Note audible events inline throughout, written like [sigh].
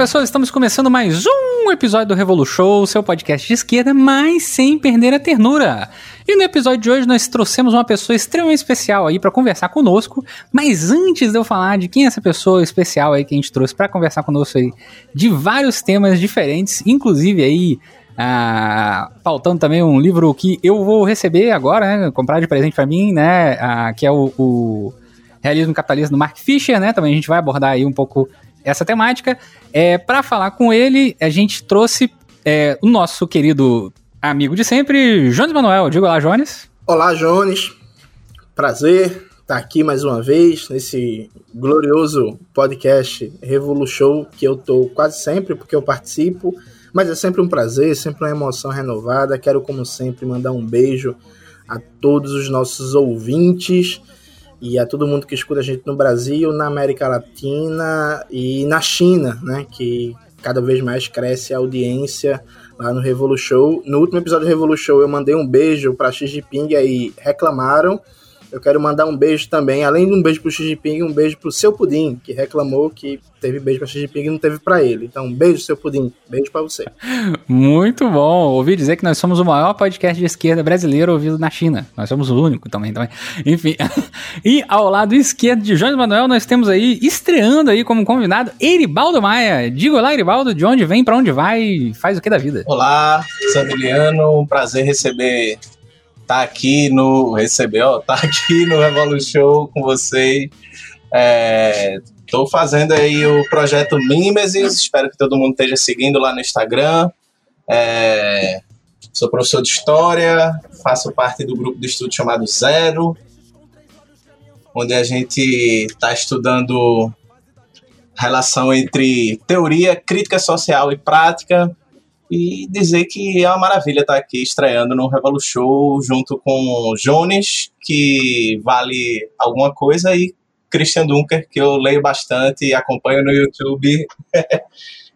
Olá pessoal, estamos começando mais um episódio do Revolution, seu podcast de esquerda, mas sem perder a ternura. E no episódio de hoje nós trouxemos uma pessoa extremamente especial aí para conversar conosco, mas antes de eu falar de quem é essa pessoa especial aí que a gente trouxe para conversar conosco aí de vários temas diferentes, inclusive aí ah, pautando também um livro que eu vou receber agora, né, comprar de presente para mim, né, ah, que é o, o Realismo Capitalista do Mark Fisher, né, também a gente vai abordar aí um pouco essa temática. É, para falar com ele, a gente trouxe é, o nosso querido amigo de sempre, Jones Manuel. Diga lá, Jones. Olá, Jones. Prazer estar aqui mais uma vez nesse glorioso podcast Revolution que eu tô quase sempre porque eu participo, mas é sempre um prazer, sempre uma emoção renovada. Quero como sempre mandar um beijo a todos os nossos ouvintes e a todo mundo que escuta a gente no Brasil, na América Latina e na China, né? Que cada vez mais cresce a audiência lá no Revolution. No último episódio do Revolution eu mandei um beijo para Xi Jinping e aí reclamaram eu quero mandar um beijo também, além de um beijo pro Xi Jinping, um beijo pro seu Pudim, que reclamou que teve beijo pra Xi Jinping e não teve para ele. Então, um beijo, seu Pudim. Beijo para você. Muito bom. Ouvi dizer que nós somos o maior podcast de esquerda brasileiro ouvido na China. Nós somos o único também. também. Enfim. [laughs] e ao lado esquerdo de Jones Manuel, nós temos aí, estreando aí como convidado, Eribaldo Maia. Diga olá, Eribaldo, de onde vem, para onde vai, faz o que da vida? Olá, Sandriano, um prazer receber tá aqui no receber, ó, tá aqui no Revolution com vocês. É, tô fazendo aí o projeto Mimesis, espero que todo mundo esteja seguindo lá no Instagram. É, sou professor de História, faço parte do grupo de estudo chamado Zero, onde a gente está estudando relação entre teoria, crítica social e prática e dizer que é uma maravilha estar aqui estreando no Revolution junto com Jones, que vale alguma coisa, e Christian Dunker, que eu leio bastante e acompanho no YouTube. [laughs]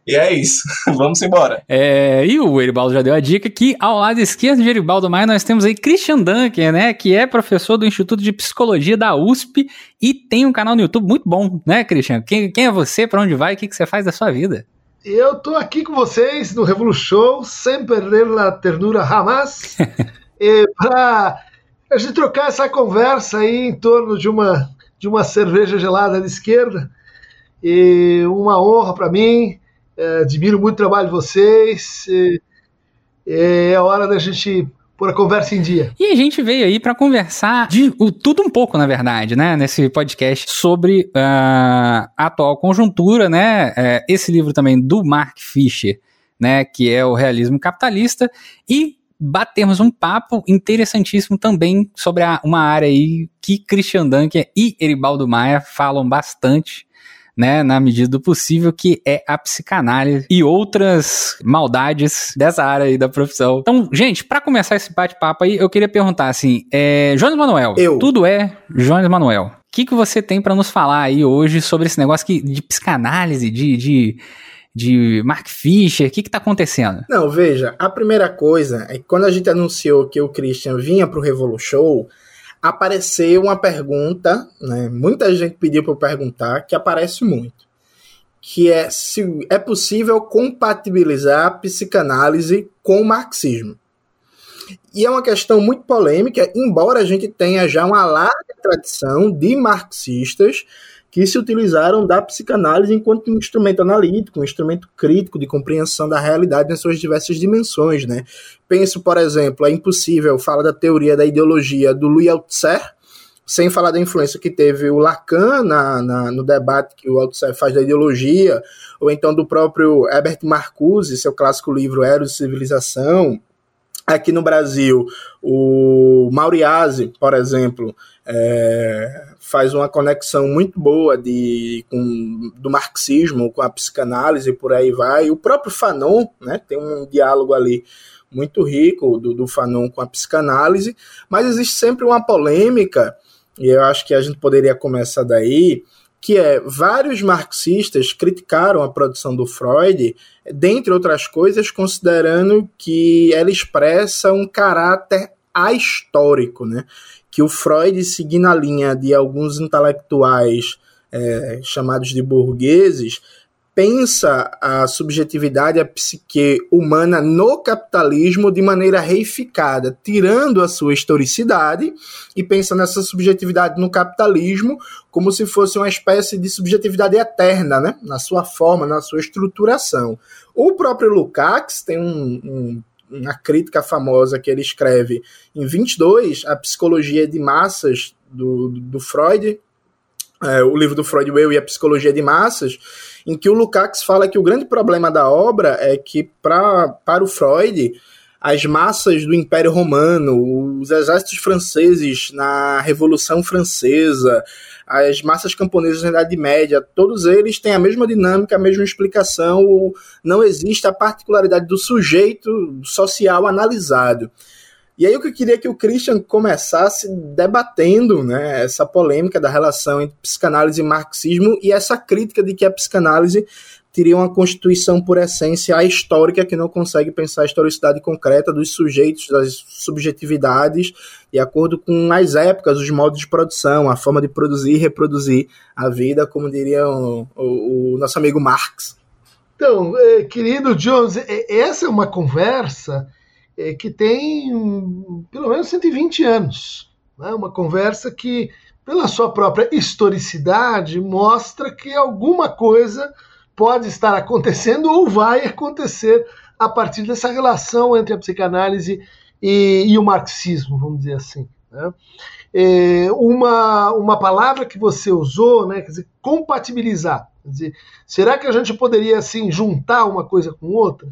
E é isso, [laughs] vamos embora. É, e o Eribaldo já deu a dica que ao lado esquerdo de Eribaldo Maia nós temos aí Christian Dunker, né, que é professor do Instituto de Psicologia da USP e tem um canal no YouTube muito bom, né, Christian? Quem, quem é você, para onde vai, o que, que você faz da sua vida? Eu tô aqui com vocês no Revolution, sem perder a ternura jamais, [laughs] para a gente trocar essa conversa aí em torno de uma, de uma cerveja gelada de esquerda. E uma honra para mim, é, admiro muito o trabalho de vocês. é hora da gente por a conversa em dia. E a gente veio aí para conversar de o, tudo um pouco, na verdade, né, nesse podcast sobre uh, a atual conjuntura, né, uh, esse livro também do Mark Fisher, né, que é o realismo capitalista e batemos um papo interessantíssimo também sobre a, uma área aí que Christian Dunker e Eribaldo Maia falam bastante, né, na medida do possível, que é a psicanálise e outras maldades dessa área aí da profissão. Então, gente, para começar esse bate-papo aí, eu queria perguntar assim, é, Jones Manuel, eu. tudo é Jones Manuel. O que, que você tem para nos falar aí hoje sobre esse negócio que, de psicanálise, de, de de Mark Fisher? O que está acontecendo? Não, veja, a primeira coisa é que quando a gente anunciou que o Christian vinha para o Revolution, apareceu uma pergunta, né? Muita gente pediu para eu perguntar, que aparece muito, que é se é possível compatibilizar a psicanálise com o marxismo. E é uma questão muito polêmica, embora a gente tenha já uma larga tradição de marxistas que se utilizaram da psicanálise enquanto um instrumento analítico, um instrumento crítico de compreensão da realidade nas suas diversas dimensões, né? Penso, por exemplo, é impossível falar da teoria da ideologia do Louis Althusser sem falar da influência que teve o Lacan na, na, no debate que o Althusser faz da ideologia, ou então do próprio Herbert Marcuse, seu clássico livro Eros e Civilização, Aqui no Brasil, o Mauriase, por exemplo, é, faz uma conexão muito boa de, com, do marxismo com a psicanálise e por aí vai. O próprio Fanon né, tem um diálogo ali muito rico do, do Fanon com a psicanálise, mas existe sempre uma polêmica, e eu acho que a gente poderia começar daí, que é vários marxistas criticaram a produção do Freud, dentre outras coisas, considerando que ela expressa um caráter ahistórico, né? Que o Freud, seguindo a linha de alguns intelectuais é, chamados de burgueses, pensa a subjetividade, a psique humana no capitalismo de maneira reificada, tirando a sua historicidade e pensa nessa subjetividade no capitalismo como se fosse uma espécie de subjetividade eterna, né? na sua forma, na sua estruturação. O próprio Lukács tem um, um uma crítica famosa que ele escreve em 22, A Psicologia de Massas, do, do Freud, é, o livro do Freud, Eu e a Psicologia de Massas, em que o Lukács fala que o grande problema da obra é que, pra, para o Freud, as massas do Império Romano, os exércitos franceses na Revolução Francesa, as massas camponesas na Idade Média, todos eles têm a mesma dinâmica, a mesma explicação, não existe a particularidade do sujeito social analisado. E aí o que eu queria que o Christian começasse debatendo né, essa polêmica da relação entre psicanálise e marxismo e essa crítica de que a psicanálise teria uma constituição por essência histórica que não consegue pensar a historicidade concreta dos sujeitos, das subjetividades, de acordo com as épocas, os modos de produção, a forma de produzir e reproduzir a vida, como diria o, o, o nosso amigo Marx. Então, eh, querido Jones, essa é uma conversa eh, que tem pelo menos 120 anos. Né? Uma conversa que, pela sua própria historicidade, mostra que alguma coisa pode estar acontecendo ou vai acontecer a partir dessa relação entre a psicanálise e, e o marxismo, vamos dizer assim. Né? É, uma, uma palavra que você usou, né, quer dizer, compatibilizar. Quer dizer, será que a gente poderia assim juntar uma coisa com outra?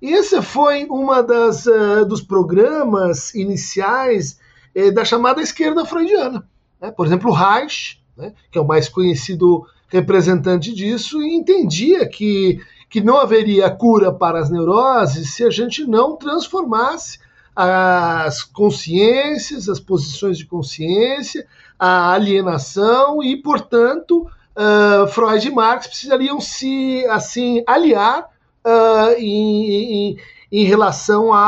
Esse foi uma das uh, dos programas iniciais uh, da chamada esquerda freudiana. Né? Por exemplo, Reich, né, que é o mais conhecido representante disso e entendia que, que não haveria cura para as neuroses se a gente não transformasse as consciências, as posições de consciência, a alienação e, portanto, uh, Freud e Marx precisariam se assim aliar uh, em, em, em, relação à,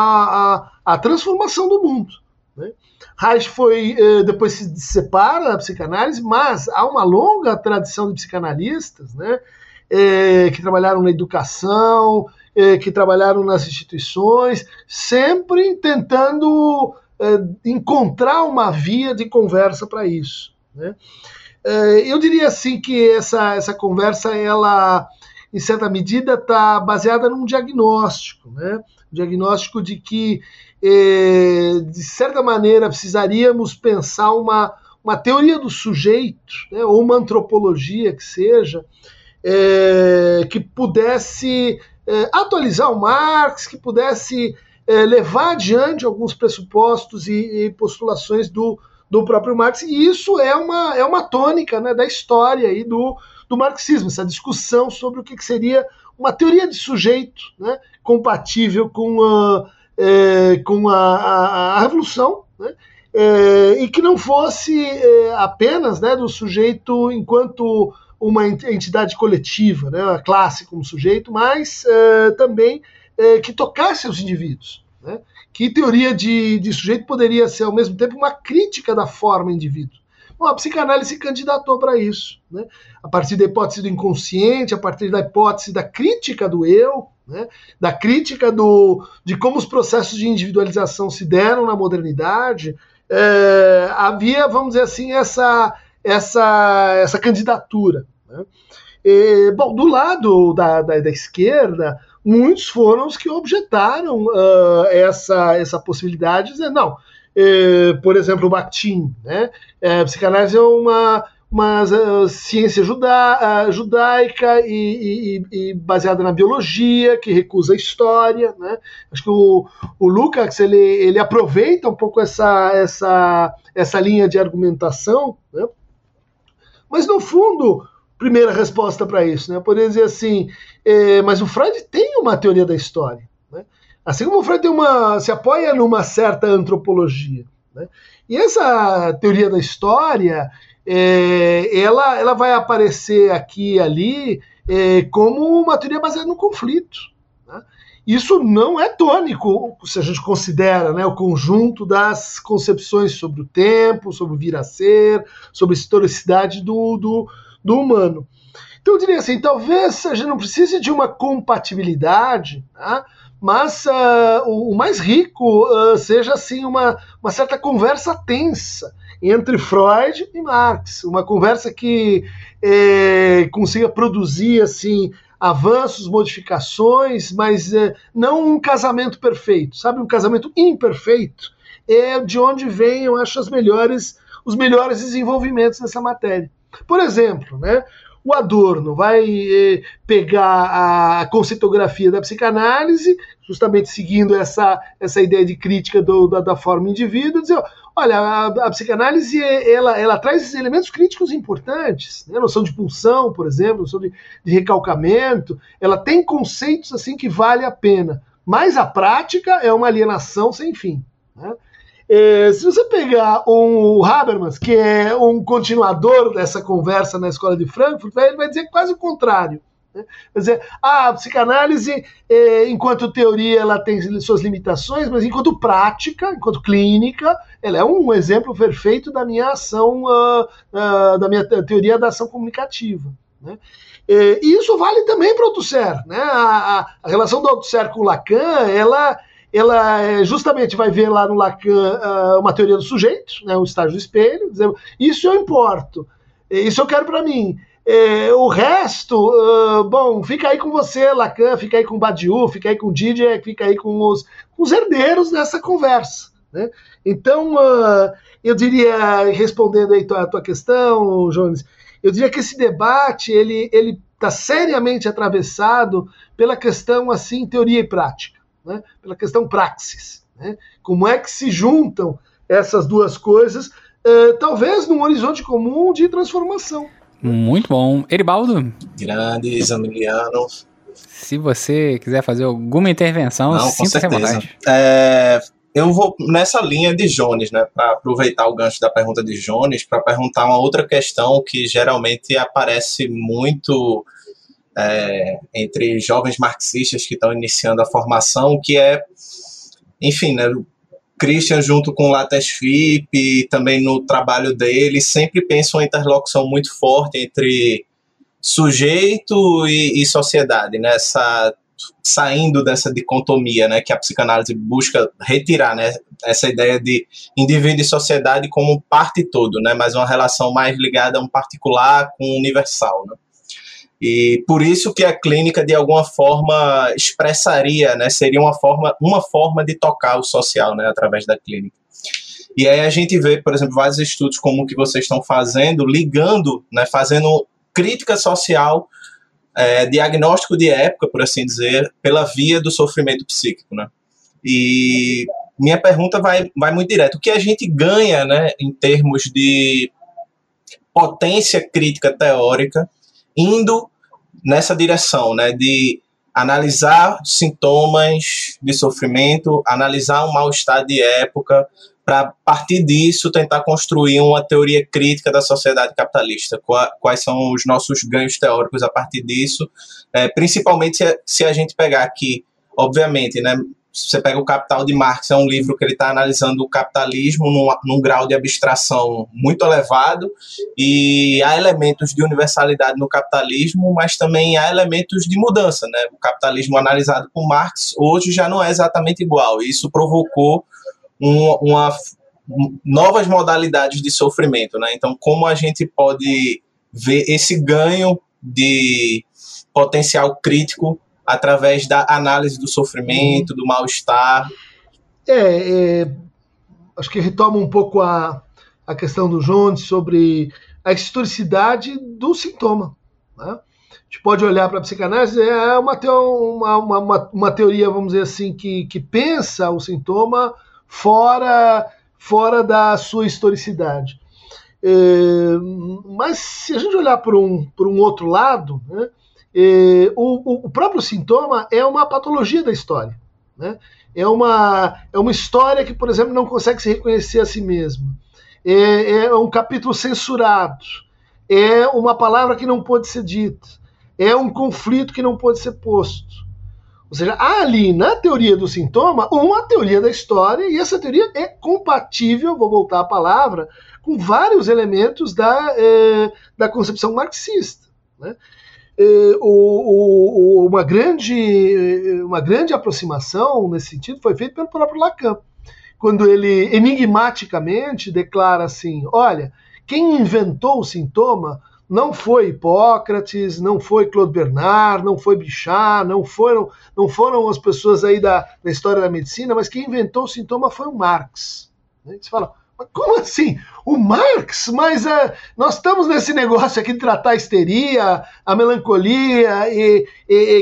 à, à transformação do mundo. Né? Reich foi, eh, depois se separa da psicanálise, mas há uma longa tradição de psicanalistas, né, eh, que trabalharam na educação, eh, que trabalharam nas instituições, sempre tentando encontrar uma via de conversa para isso. Né. Eu diria assim que essa, essa conversa, ela, em certa medida, está baseada num diagnóstico, né, diagnóstico de que eh, de certa maneira, precisaríamos pensar uma, uma teoria do sujeito, né, ou uma antropologia que seja, é, que pudesse é, atualizar o Marx, que pudesse é, levar adiante alguns pressupostos e, e, postulações do, do próprio Marx. E isso é uma, é uma tônica né, da história aí do, do marxismo, essa discussão sobre o que, que seria uma teoria de sujeito né, compatível com. Uh, é, com a, a, a revolução, né? é, e que não fosse é, apenas né, do sujeito enquanto uma entidade coletiva, né, a classe como sujeito, mas é, também é, que tocasse os indivíduos. Né? Que teoria de, de sujeito poderia ser ao mesmo tempo uma crítica da forma indivíduo. Bom, a psicanálise se candidatou para isso, né? a partir da hipótese do inconsciente, a partir da hipótese da crítica do eu, né? da crítica do, de como os processos de individualização se deram na modernidade, é, havia, vamos dizer assim, essa, essa, essa candidatura. Né? E, bom, do lado da, da, da, esquerda, muitos foram os que objetaram uh, essa, essa possibilidade, dizendo, não, eh, por exemplo, o Bakhtin, né? É, psicanálise é uma, uma uh, ciência juda, judaica e, e, e, baseada na biologia, que recusa a história, né? Acho que o, o Lukács, ele, ele aproveita um pouco essa, essa, essa linha de argumentação, né? Mas, no fundo, primeira resposta para isso, né? Poderia dizer assim, eh, mas o Freud tem uma teoria da história. Assim como o Freud uma, se apoia numa certa antropologia. Né? E essa teoria da história, é, ela, ela vai aparecer aqui e ali é, como uma teoria baseada no conflito. Né? Isso não é tônico, se a gente considera né, o conjunto das concepções sobre o tempo, sobre o vir a ser, sobre a historicidade do, do, do humano. Então eu diria assim, talvez a gente não precise de uma compatibilidade, tá? Mas uh, o, o, mais rico uh, seja assim uma, uma certa conversa tensa entre Freud e Marx, uma conversa que eh, consiga produzir assim avanços, modificações, mas eh, não um casamento perfeito, sabe? Um casamento imperfeito é de onde vem, eu acho, as melhores, os melhores desenvolvimentos nessa matéria. Por exemplo, né? O Adorno vai eh, pegar a conceitografia da psicanálise, justamente seguindo essa, essa ideia de crítica do, da, da forma indivíduo, dizer, olha, a, a, psicanálise ela, ela traz elementos críticos importantes, né? a noção de pulsão, por exemplo, a noção de, de recalcamento, ela tem conceitos assim que vale a pena, mas a prática é uma alienação sem fim. Né? É, se você pegar um Habermas, que é um continuador dessa conversa na escola de Frankfurt, ele vai dizer quase o contrário. Né? Dizer, a psicanálise, é, enquanto teoria, ela tem suas limitações, mas enquanto prática, enquanto clínica, ela é um exemplo perfeito da minha ação, uh, uh, da minha teoria da ação comunicativa. Né? É, e isso vale também para o Althusser. Né? A, a, a relação do Althusser com Lacan, ela ela é, justamente vai ver lá no Lacan uh, uma teoria do sujeito, né, o estágio do espelho, dizendo, isso eu importo, isso eu quero para mim. É, o resto, uh, bom, fica aí com você, Lacan, fica aí com Badiou, fica aí com Didier, fica aí com os, com os herdeiros dessa conversa. Né? Então, uh, eu diria, respondendo aí a tua questão, Jones, eu diria que esse debate ele ele está seriamente atravessado pela questão assim teoria e prática né, pela questão praxis. Né? Como é que se juntam essas duas coisas, uh, talvez num horizonte comum de transformação. Muito bom. Eribaldo? Grande, Zamiliano. Se você quiser fazer alguma intervenção, Não, com certeza. É, eu vou nessa linha de Jones, né, para aproveitar o gancho da pergunta de Jones, para perguntar uma outra questão que geralmente aparece muito é, entre jovens marxistas que estão iniciando a formação, que é, enfim, né, Christian junto com o Lattes FIP e também no trabalho dele sempre pensa uma interlocução muito forte entre sujeito e, e sociedade, né? Saindo dessa dicotomia, né, que a psicanálise busca retirar, né, essa ideia de indivíduo e sociedade como parte todo, né, mas uma relação mais ligada a um particular com o universal, né? E por isso que a clínica, de alguma forma, expressaria, né, seria uma forma, uma forma de tocar o social né, através da clínica. E aí a gente vê, por exemplo, vários estudos como o que vocês estão fazendo, ligando, né, fazendo crítica social, é, diagnóstico de época, por assim dizer, pela via do sofrimento psíquico. Né? E minha pergunta vai, vai muito direto. O que a gente ganha né, em termos de potência crítica teórica indo nessa direção, né, de analisar sintomas de sofrimento, analisar um mal-estar de época, para a partir disso tentar construir uma teoria crítica da sociedade capitalista. Quais são os nossos ganhos teóricos a partir disso? É, principalmente se, se a gente pegar aqui, obviamente, né, você pega o Capital de Marx, é um livro que ele está analisando o capitalismo num, num, grau de abstração muito elevado, e há elementos de universalidade no capitalismo, mas também há elementos de mudança. Né? O capitalismo analisado por Marx hoje já não é exatamente igual, e isso provocou um, uma, novas modalidades de sofrimento. Né? Então, como a gente pode ver esse ganho de potencial crítico através da análise do sofrimento, do mal-estar. É, é, acho que retoma um pouco a, a questão do Jones sobre a historicidade do sintoma. Né? A gente pode olhar para a psicanálise, é uma, uma, uma, uma, teoria, vamos dizer assim, que, que pensa o sintoma fora, fora da sua historicidade. É, mas se a gente olhar por um, por um outro lado, né, o, o, próprio sintoma é uma patologia da história. Né? É, uma, é uma história que, por exemplo, não consegue se reconhecer a si mesma. É, é um capítulo censurado. É uma palavra que não pode ser dita. É um conflito que não pode ser posto. Ou seja, há ali na teoria do sintoma uma teoria da história, e essa teoria é compatível, vou voltar à palavra, com vários elementos da, é, da concepção marxista. Né? O, uma, grande, uma grande aproximação nesse sentido foi feita pelo próprio Lacan, quando ele enigmaticamente declara assim: olha, quem inventou o sintoma não foi Hipócrates, não foi Claude Bernard, não foi Bichat, não foram, não foram as pessoas aí da, da história da medicina, mas quem inventou o sintoma foi o Marx. Você fala, como assim? O Marx? Mas uh, nós estamos nesse negócio aqui de tratar a histeria, a melancolia, e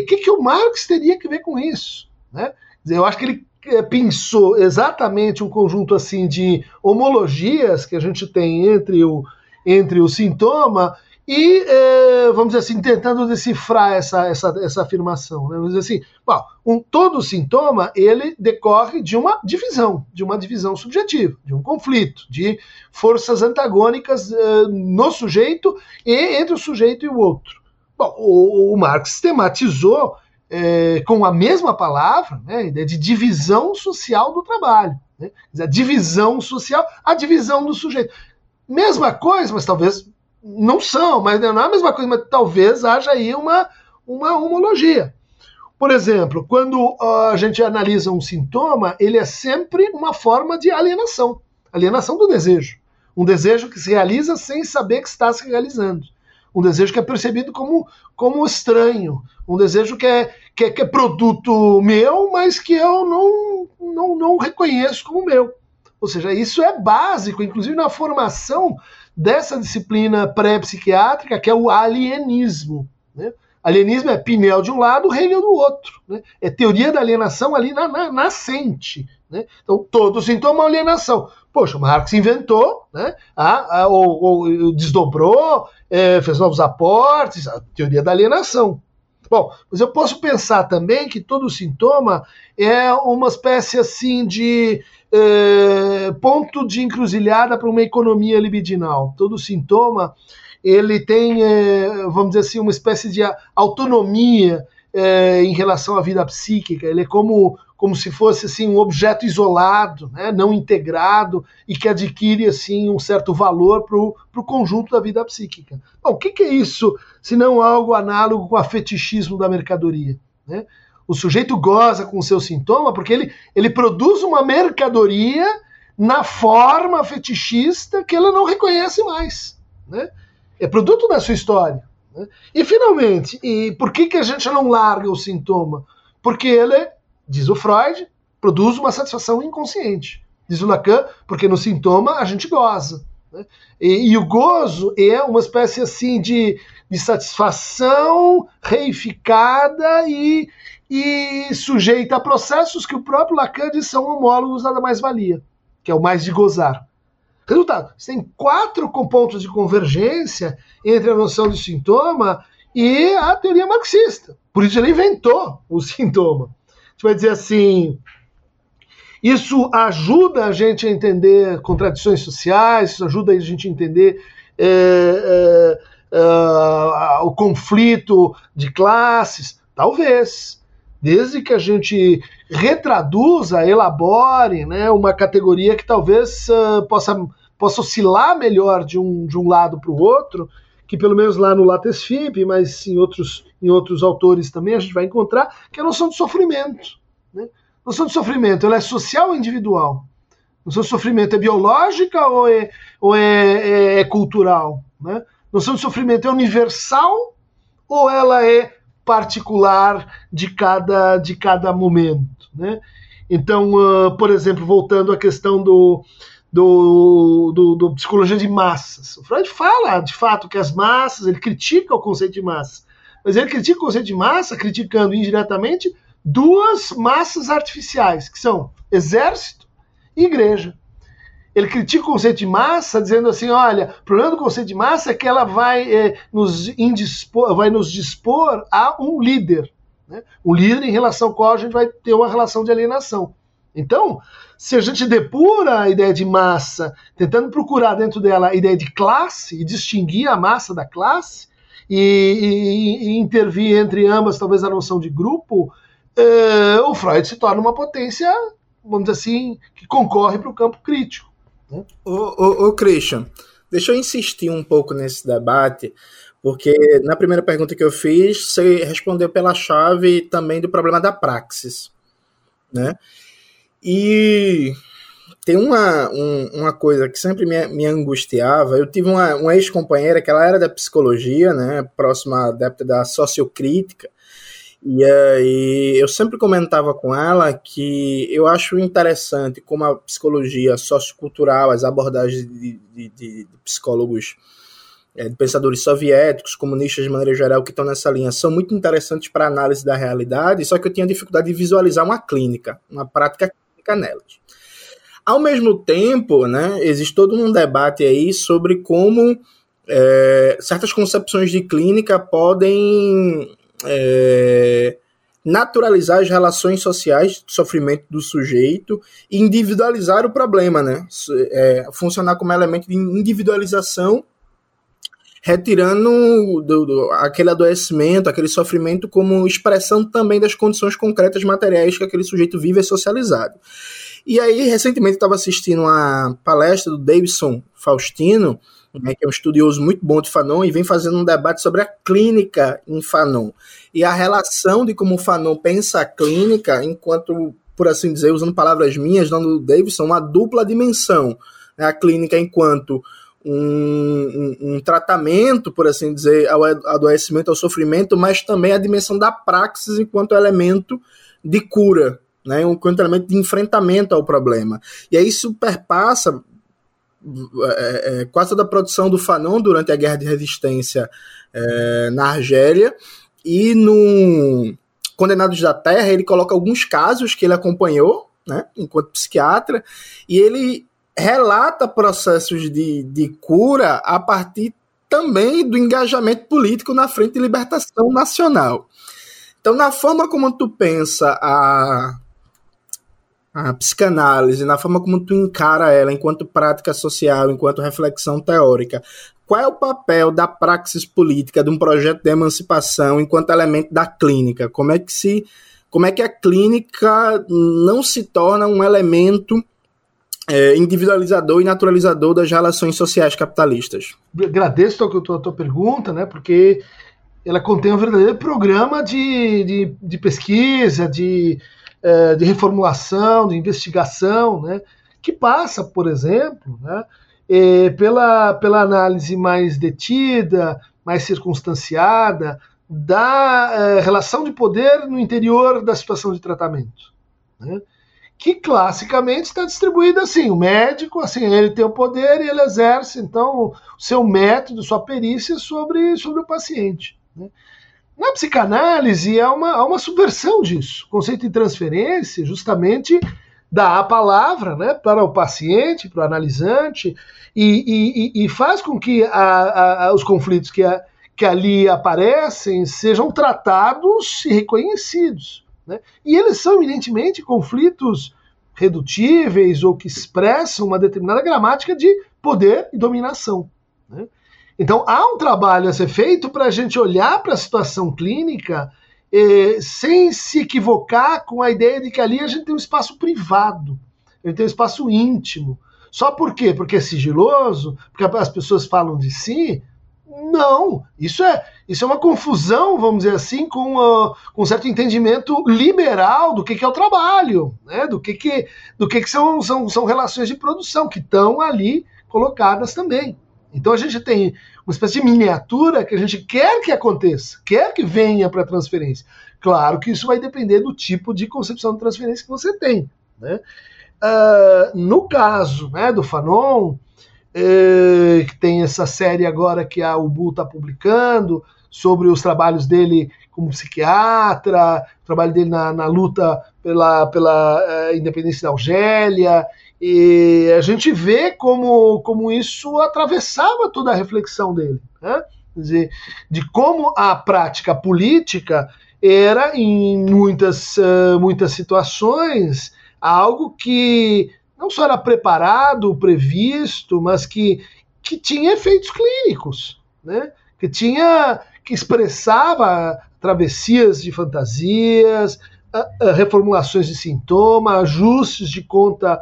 o que, que o Marx teria que ver com isso? Né? Eu acho que ele eh, pensou exatamente um conjunto assim de homologias que a gente tem entre o, entre o sintoma e, eh, vamos dizer assim, tentando decifrar essa, essa, essa afirmação. Né? Vamos dizer assim, bom, um, todo sintoma, ele decorre de uma divisão, de uma divisão subjetiva, de um conflito, de forças antagônicas eh, no sujeito e entre o sujeito e o outro. Bom, o, o Marx sistematizou eh, com a mesma palavra, né, a ideia de divisão social do trabalho. Né? A divisão social, a divisão do sujeito. Mesma coisa, mas talvez não são, mas não é a mesma coisa, mas talvez haja aí uma, uma homologia. Por exemplo, quando a gente analisa um sintoma, ele é sempre uma forma de alienação alienação do desejo. Um desejo que se realiza sem saber que está se realizando. Um desejo que é percebido como, como estranho. Um desejo que é, que é, que é produto meu, mas que eu não, não, não reconheço como meu. Ou seja, isso é básico, inclusive na formação dessa disciplina pré-psiquiátrica, que é o alienismo. Né? Alienismo é Pinel de um lado, Hegel do outro. Né? É teoria da alienação ali na, na nascente. Né? Então, todo sintoma é alienação. Poxa, Marx inventou, né? ah, ah, ou, ou, desdobrou, é, fez novos aportes, a teoria da alienação. Bom, mas eu posso pensar também que todo sintoma é uma espécie assim de é, ponto de encruzilhada para uma economia libidinal. Todo sintoma ele tem, é, vamos dizer assim, uma espécie de autonomia é, em relação à vida psíquica. Ele é como como se fosse assim um objeto isolado, né, não integrado e que adquire assim um certo valor para o conjunto da vida psíquica. Bom, o que, que, é isso se não algo análogo com o fetichismo da mercadoria? Né? O sujeito goza com o seu sintoma porque ele, ele produz uma mercadoria na forma fetichista que ele não reconhece mais. Né? É produto da sua história. Né? E finalmente, e por que, que a gente não larga o sintoma? Porque ele diz o Freud, produz uma satisfação inconsciente. Diz o Lacan, porque no sintoma a gente goza. Né? E, e, o gozo é uma espécie assim de, de satisfação reificada e, e sujeita a processos que o próprio Lacan diz são homólogos da mais-valia, que é o mais de gozar. Resultado, você tem quatro pontos de convergência entre a noção de sintoma e a teoria marxista. Por isso ele inventou o [laughs] sintoma gente vai dizer assim. Isso ajuda a gente a entender contradições sociais, isso ajuda a gente a entender é, é, o conflito de classes? Talvez. Desde que a gente retraduza, elabore né, uma categoria que talvez uh, possa, possa oscilar melhor de um, de um lado para o outro, que pelo menos lá no Lattes FIP, mas em outros, em outros autores também a gente vai encontrar, que é a noção de sofrimento. Né? A noção de sofrimento ela é social ou individual? A noção de sofrimento é biológica ou é, ou é, é, é cultural? Né? A noção de sofrimento é universal ou ela é particular de cada, de cada momento? Né? Então, uh, por exemplo, voltando à questão do, do, do, do, psicologia de massas. O Freud fala, de fato, que as massas, ele critica o conceito de massa, mas ele critica o conceito de massa, criticando indiretamente duas massas artificiais, que são exército e igreja. Ele critica o conceito de massa, dizendo assim: olha, o problema do conceito de massa é que ela vai, é, nos, indispor, vai nos dispor a um líder. Né? Um líder em relação ao qual a gente vai ter uma relação de alienação. Então, se a gente depura a ideia de massa, tentando procurar dentro dela a ideia de classe e distinguir a massa da classe, e, e, e intervir entre ambas, talvez a noção de grupo, eh, o Freud se torna uma potência, vamos dizer assim, que concorre para o campo crítico. Ô, ô, ô, Christian, deixa eu insistir um pouco nesse debate, Porque na primeira pergunta que eu fiz, você respondeu pela chave também do problema da praxis, né? E tem uma, um, uma coisa que sempre me, me angustiava. Eu tive uma, uma ex-companheira que ela era da psicologia, né, próxima adepta da sociocrítica, e aí eu sempre comentava com ela que eu acho interessante como a psicologia sociocultural, as abordagens de, de, de psicólogos, é, de pensadores soviéticos, comunistas de maneira geral, que estão nessa linha, são muito interessantes para análise da realidade, só que eu tinha dificuldade de visualizar uma clínica, uma prática clínica nelas. Ao mesmo tempo, né, existe todo um debate aí sobre como é, certas concepções de clínica podem é, naturalizar as relações sociais de sofrimento do sujeito e individualizar o problema, né? É, funcionar como elemento de individualização, retirando do, do, aquele adoecimento, aquele sofrimento como expressão também das condições concretas materiais que aquele sujeito vive e é socializado. E aí, recentemente, estava assistindo uma palestra do Davidson Faustino, né, que é um estudioso muito bom de Fanon, e vem fazendo um debate sobre a clínica em Fanon. E a relação de como Fanon pensa a clínica, enquanto, por assim dizer, usando palavras minhas, dando Davidson, uma dupla dimensão. Né, a clínica enquanto um, um, um, tratamento, por assim dizer, ao adoecimento, ao sofrimento, mas também a dimensão da praxis enquanto elemento de cura, né, um elemento de enfrentamento ao problema. E aí isso perpassa é, é, quase toda a produção do Fanon durante a Guerra de Resistência é, na Argélia, e no Condenados da Terra ele coloca alguns casos que ele acompanhou, né, enquanto psiquiatra, e ele relata processos de, de cura a partir também do engajamento político na frente de libertação nacional. Então, na forma como tu pensa a a psicanálise, na forma como tu encara ela enquanto prática social, enquanto reflexão teórica, qual é o papel da praxis política de um projeto de emancipação enquanto elemento da clínica? Como é que se como é que a clínica não se torna um elemento é, individualizador e naturalizador das relações sociais capitalistas? Agradeço a tua, a tua pergunta, né? Porque ela contém um verdadeiro programa de, de, de pesquisa, de, é, de reformulação, de investigação, né, que passa, por exemplo, né, é, pela, pela análise mais detida, mais circunstanciada da é, relação de poder no interior da situação de tratamento. Né, que classicamente está distribuída assim: o médico, assim, ele tem o poder e ele exerce, então, o seu método, sua perícia sobre, sobre o paciente. Né? Na psicanálise há uma, há uma subversão disso. O conceito de transferência justamente dá a palavra né, para o paciente, para o analisante, e, e, e faz com que a, a, os conflitos que, que ali aparecem sejam tratados e reconhecidos. Né? E eles são, evidentemente, conflitos redutíveis ou que expressam uma determinada gramática de poder e dominação. Né? Então, há um trabalho a ser feito para a gente olhar para a situação clínica eh, sem se equivocar com a ideia de que ali a gente tem um espaço privado, a gente tem um espaço íntimo. Só por quê? Porque é sigiloso? Porque as pessoas falam de si? Não, isso é, isso é uma confusão, vamos dizer assim, com, uh, com um certo entendimento liberal do que, que é o trabalho, né? do que, que, do que, que são, são, são relações de produção que estão ali colocadas também. Então a gente tem uma espécie de miniatura que a gente quer que aconteça, quer que venha para a transferência. Claro que isso vai depender do tipo de concepção de transferência que você tem. Né? Uh, no caso né, do Fanon, uh, que tem essa série agora que a Ubu está publicando, sobre os trabalhos dele como psiquiatra, o trabalho dele na, na luta pela, pela uh, independência da Argélia e a gente vê como, como isso atravessava toda a reflexão dele, né? Dizer, de como a prática política era, em muitas, muitas situações, algo que não só era preparado, previsto, mas que, que tinha efeitos clínicos, né? que tinha que expressava travessias de fantasias, reformulações de sintoma, ajustes de conta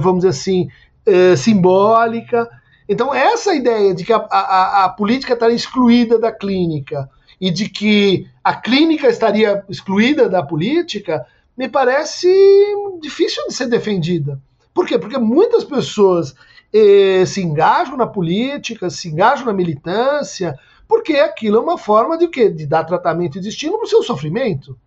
vamos dizer assim, é, simbólica. Então, essa ideia de que a, a, a política estaria excluída da clínica e de que a clínica estaria excluída da política, me parece difícil de ser defendida. Por quê? Porque muitas pessoas eh, se engajam na política, se engajam na militância, porque aquilo é uma forma de quê? De dar tratamento e destino para o seu sofrimento.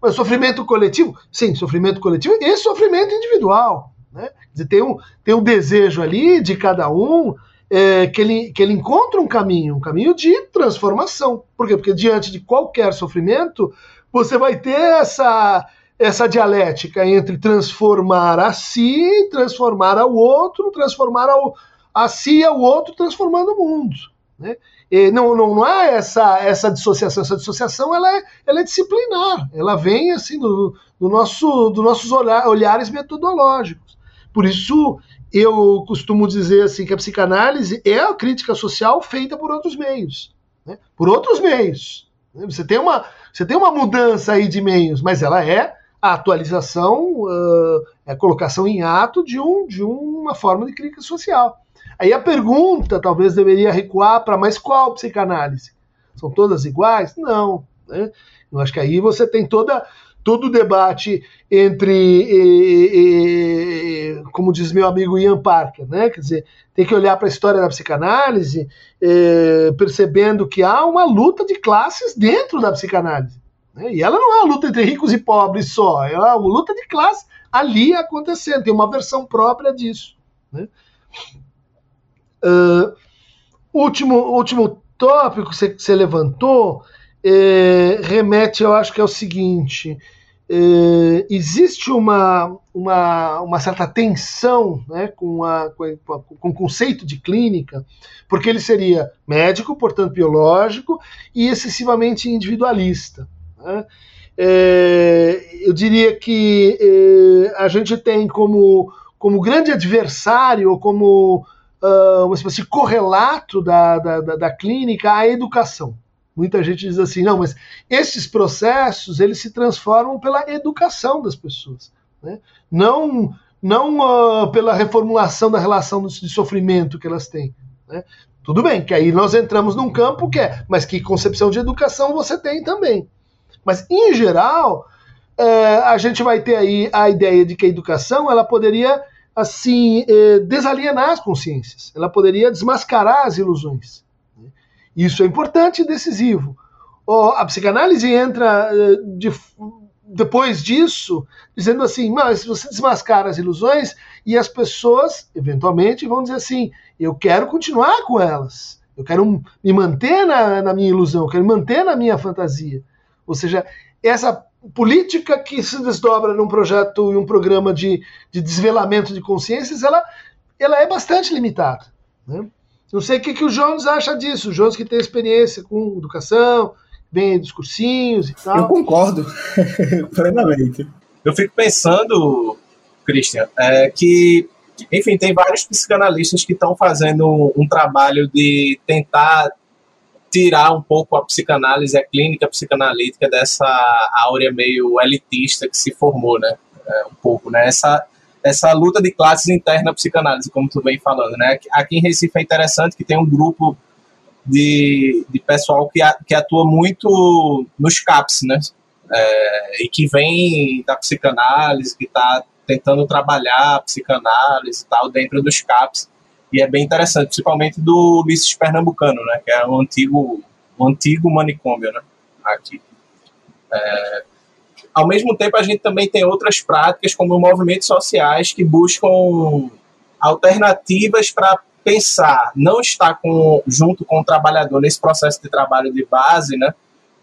Mas sofrimento coletivo? Sim, sofrimento coletivo e sofrimento individual. Né? Dizer, tem, um, tem um desejo ali de cada um é, que, ele, que ele encontra um caminho, um caminho de transformação. Por quê? Porque diante de qualquer sofrimento, você vai ter essa, essa dialética entre transformar a si, transformar ao outro, transformar ao, a si e ao outro, transformando o mundo. Né? Não, não, não há essa, essa dissociação. Essa dissociação ela é, ela é disciplinar. Ela vem assim do, do nosso, dos nossos olhares metodológicos. Por isso, eu costumo dizer assim que a psicanálise é a crítica social feita por outros meios. Né? Por outros meios. Você tem, uma, você tem uma mudança aí de meios, mas ela é a atualização, uh, a colocação em ato de, um, de uma forma de crítica social. Aí a pergunta talvez deveria recuar para mais qual psicanálise? São todas iguais? Não. Né? Eu acho que aí você tem toda todo o debate entre, e, e, como diz meu amigo Ian Parker, né? Quer dizer, tem que olhar para a história da psicanálise, eh, percebendo que há uma luta de classes dentro da psicanálise. Né? E ela não é uma luta entre ricos e pobres só, é uma luta de classe ali acontecendo, tem uma versão própria disso. Né? Uh, último, último tópico que você, levantou é, remete, eu acho que é o seguinte: é, existe uma, uma, uma certa tensão né, com, a, com, a, com o conceito de clínica, porque ele seria médico, portanto biológico, e excessivamente individualista. Né? É, eu diria que é, a gente tem como, como grande adversário, como uh, uma espécie de correlato da, da, da, clínica a educação. Muita gente diz assim, não, mas esses processos eles se transformam pela educação das pessoas, né? não não uh, pela reformulação da relação de sofrimento que elas têm. Né? Tudo bem, que aí nós entramos num campo que é, mas que concepção de educação você tem também. Mas em geral, é, a gente vai ter aí a ideia de que a educação ela poderia assim é, desalienar as consciências, ela poderia desmascarar as ilusões. Isso é importante e decisivo. A psicanálise entra eh, de, depois disso, dizendo assim: mas você desmascara as ilusões e as pessoas, eventualmente, vão dizer assim: eu quero continuar com elas, eu quero me manter na, na minha ilusão, eu quero me manter na minha fantasia. Ou seja, essa política que se desdobra num projeto e um programa de, de desvelamento de consciências, ela, ela é bastante limitada. Né? Não sei o que, que o Jones acha disso. O Jones que tem experiência com educação, vem dos cursinhos e tal. Eu concordo [laughs] plenamente. Eu fico pensando, Christian, é, que, enfim, tem vários psicanalistas que estão fazendo um, trabalho de tentar tirar um pouco a psicanálise, a clínica psicanalítica dessa áurea meio elitista que se formou, né? É, um pouco, né? Essa, essa luta de classes interna à psicanálise, como tu vem falando, né? Aqui em Recife é interessante que tem um grupo de, de pessoal que, a, que atua muito nos CAPS, né? É, e que vem da psicanálise, que está tentando trabalhar a psicanálise e tal dentro dos CAPS. E é bem interessante, principalmente do Ulisses Pernambucano, né? Que é um antigo, um antigo manicômio, né? Aqui. É, ao mesmo tempo, a gente também tem outras práticas, como movimentos sociais, que buscam alternativas para pensar, não estar com, junto com o trabalhador nesse processo de trabalho de base, né,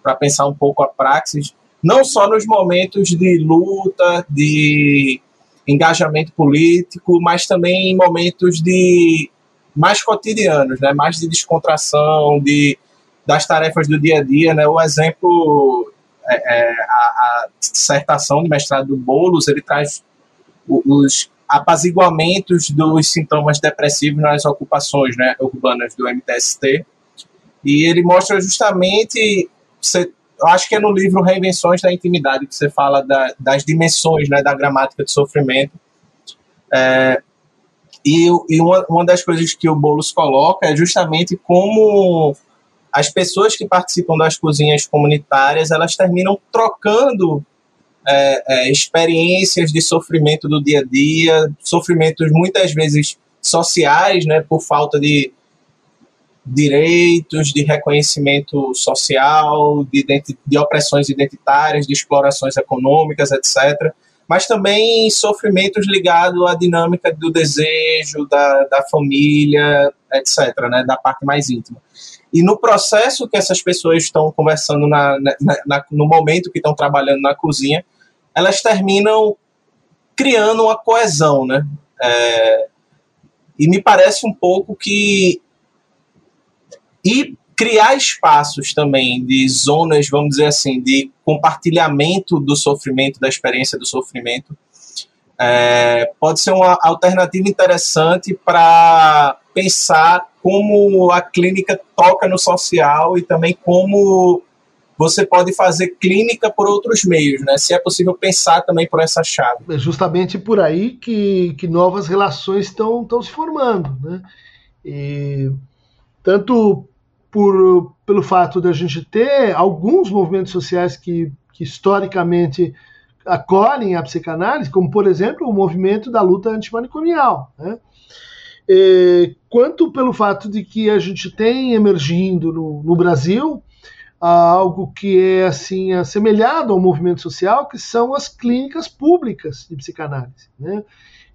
para pensar um pouco a praxis, não só nos momentos de luta, de engajamento político, mas também em momentos de mais cotidianos, né, mais de descontração, de das tarefas do dia a dia, né? O exemplo é, é, a, a, dissertação de mestrado do Boulos, ele traz os apaziguamentos dos sintomas depressivos nas ocupações né, urbanas do MTST. E ele mostra justamente, eu acho que é no livro Reinvenções da Intimidade, que você fala da, das dimensões né, da gramática de sofrimento. É, E, e uma, uma das coisas que o Boulos coloca é justamente como as pessoas que participam das cozinhas comunitárias elas terminam trocando é, é, experiências de sofrimento do dia a dia, sofrimentos muitas vezes sociais, né, por falta de direitos, de reconhecimento social, de, de opressões identitárias, de explorações econômicas, etc. Mas também sofrimentos ligados à dinâmica do desejo, da, da família, etc., né, da parte mais íntima. E no processo que essas pessoas estão conversando na, na, na, no momento que estão trabalhando na cozinha, elas terminam criando uma coesão, né? É, e me parece um pouco que e criar espaços também de zonas, vamos dizer assim, de compartilhamento do sofrimento, da experiência do sofrimento, é, pode ser uma alternativa interessante para pensar como a clínica toca no social e também como você pode fazer clínica por outros meios, né? Se é possível pensar também por essa chave. É justamente por aí que, que novas relações estão, se formando, né? E, tanto por, pelo fato de a gente ter alguns movimentos sociais que, que historicamente acolhem a psicanálise, como por exemplo o movimento da luta antimanicomial, né? Quanto pelo fato de que a gente tem emergindo no, no Brasil algo que é assim assemelhado ao movimento social, que são as clínicas públicas de psicanálise, né?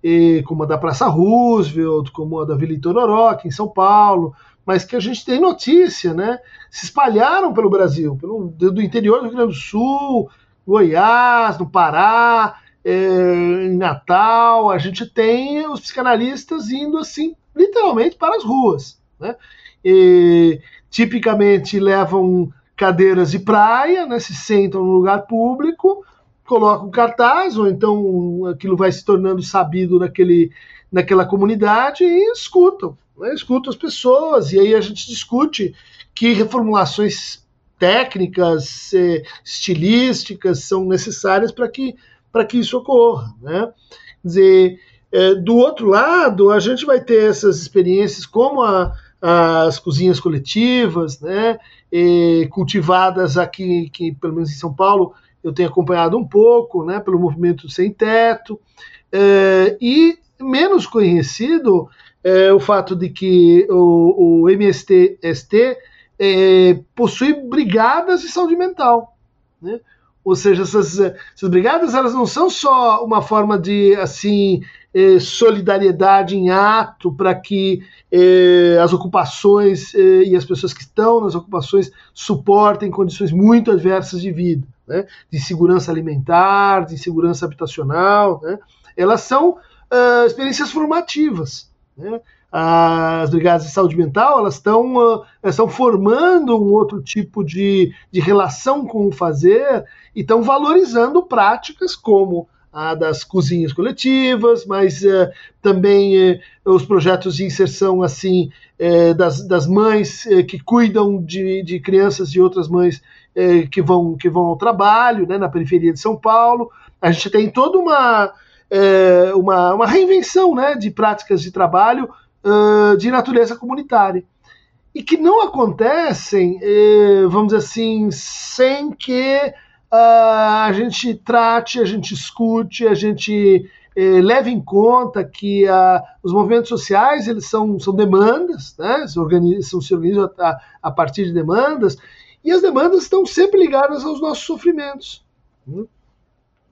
E, como a da Praça Roosevelt, como a da Vila Itororó, aqui em São Paulo, mas que a gente tem notícia, né? Se espalharam pelo Brasil, pelo, do interior do Rio Grande do Sul, Goiás, no Pará, é, em Natal, a gente tem os psicanalistas indo assim, literalmente para as ruas, né? E, tipicamente levam cadeiras de praia, né, se sentam no lugar público, colocam cartaz, ou então aquilo vai se tornando sabido naquele, naquela comunidade e escutam. Né, escutam as pessoas, e aí a gente discute que reformulações técnicas, eh, estilísticas são necessárias para que, que isso ocorra. Né? Quer dizer, eh, do outro lado, a gente vai ter essas experiências como a, as cozinhas coletivas, né, cultivadas aqui, que, pelo menos em São Paulo, eu tenho acompanhado um pouco, né, pelo movimento Sem Teto, é, e menos conhecido é o fato de que o, o MST-ST é, possui brigadas de saúde mental, né? Ou seja, essas, essas brigadas elas não são só uma forma de assim eh, solidariedade em ato para que eh, as ocupações eh, e as pessoas que estão nas ocupações suportem condições muito adversas de vida, né? de segurança alimentar, de segurança habitacional. Né? Elas são uh, experiências formativas. Né? As brigadas de saúde mental elas estão, uh, estão formando um outro tipo de, de relação com o fazer e estão valorizando práticas como a das cozinhas coletivas, mas uh, também uh, os projetos de inserção assim uh, das, das mães que cuidam de, de crianças de outras mães que, vão, que vão ao trabalho né, na periferia de São Paulo. A gente tem toda uma, uma, uma, reinvenção né, de práticas de trabalho de natureza comunitária. E que não acontecem, vamos dizer assim, sem que uh, a gente trate, a gente escute, a gente eh, leve em conta que uh, os movimentos sociais eles são, são demandas, né? se, organizam, se organizam a, partir de demandas, e as demandas estão sempre ligadas aos nossos sofrimentos. Né?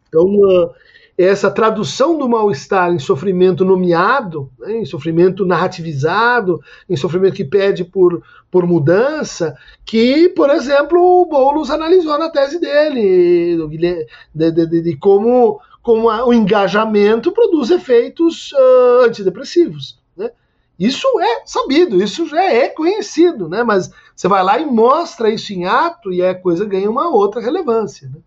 Então, uh, essa tradução do mal-estar em sofrimento nomeado, né, em sofrimento narrativizado, em sofrimento que pede por, por mudança, que, por exemplo, o Boulos analisou na tese dele, de, de, de, de como, como a, o engajamento produz efeitos uh, antidepressivos. Né? Isso é sabido, isso já é conhecido, né? mas você vai lá e mostra isso em ato e a coisa ganha uma outra relevância. Né?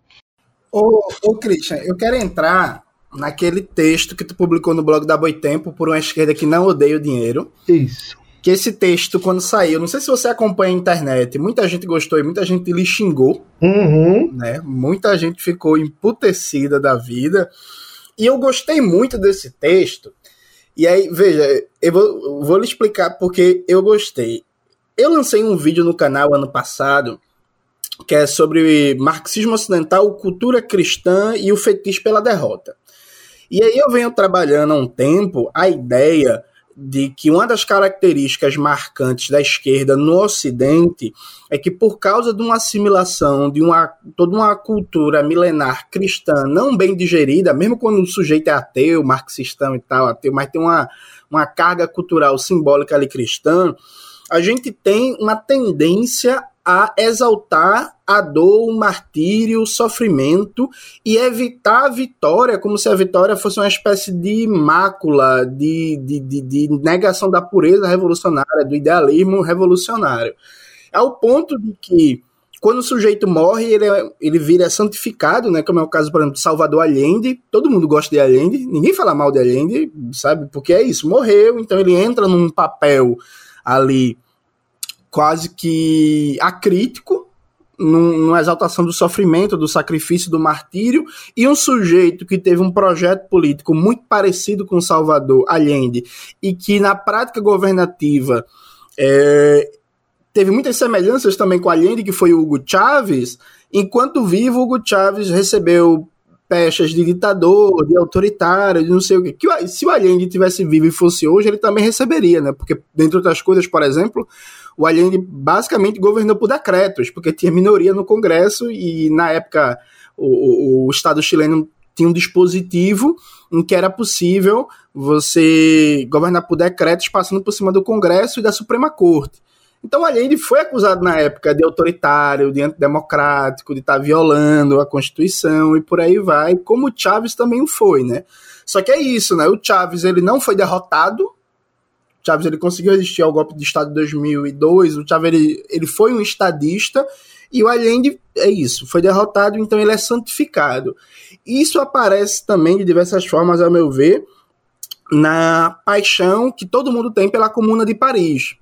Ô, ô Christian, eu quero entrar naquele texto que tu publicou no blog da Boitempo por uma esquerda que não odeia o dinheiro. Isso. Que esse texto, quando saiu, não sei se você acompanha a internet, muita gente gostou e muita gente lhe xingou. Uhum. Né? Muita gente ficou emputecida da vida. E eu gostei muito desse texto. E aí, veja, eu vou, vou lhe explicar porque eu gostei. Eu lancei um vídeo no canal ano passado que é sobre marxismo ocidental, cultura cristã e o fetiche pela derrota. E aí eu venho trabalhando há um tempo a ideia de que uma das características marcantes da esquerda no Ocidente é que por causa de uma assimilação de uma toda uma cultura milenar cristã não bem digerida, mesmo quando o sujeito é ateu, marxistão e tal, ateu, mas tem uma, uma carga cultural simbólica ali cristã, a gente tem uma tendência a exaltar a dor, o martírio, o sofrimento e evitar a vitória, como se a vitória fosse uma espécie de mácula, de, de, de, de negação da pureza revolucionária, do idealismo revolucionário. Ao ponto de que quando o sujeito morre, ele, é, ele vira santificado, né? Como é o caso, por exemplo, de Salvador Allende. Todo mundo gosta de Allende, ninguém fala mal de Allende, sabe? Porque é isso, morreu, então ele entra num papel ali quase que acrítico, numa exaltação do sofrimento, do sacrifício, do martírio, e um sujeito que teve um projeto político muito parecido com Salvador Allende e que na prática governativa é, teve muitas semelhanças também com Allende, que foi Hugo Chávez. Enquanto vivo, Hugo Chávez recebeu pechas de ditador, de autoritário, de não sei o quê. Que se o Allende tivesse vivo e fosse hoje, ele também receberia, né? Porque, dentre outras coisas, por exemplo, o Allende basicamente governou por decretos, porque tinha minoria no Congresso e na época o, o, Estado chileno tinha um dispositivo em que era possível você governar por decretos passando por cima do Congresso e da Suprema Corte. Então Allende foi acusado na época de autoritário, de antidemocrático, de estar tá violando a Constituição e por aí vai, como o Chávez também foi, né? Só que é isso, né? O Chávez ele não foi derrotado, Chávez ele conseguiu resistir ao golpe de Estado de 2002. O Chávez ele, ele foi um estadista e o Allende é isso, foi derrotado, então ele é santificado. Isso aparece também de diversas formas, a meu ver, na paixão que todo mundo tem pela Comuna de Paris.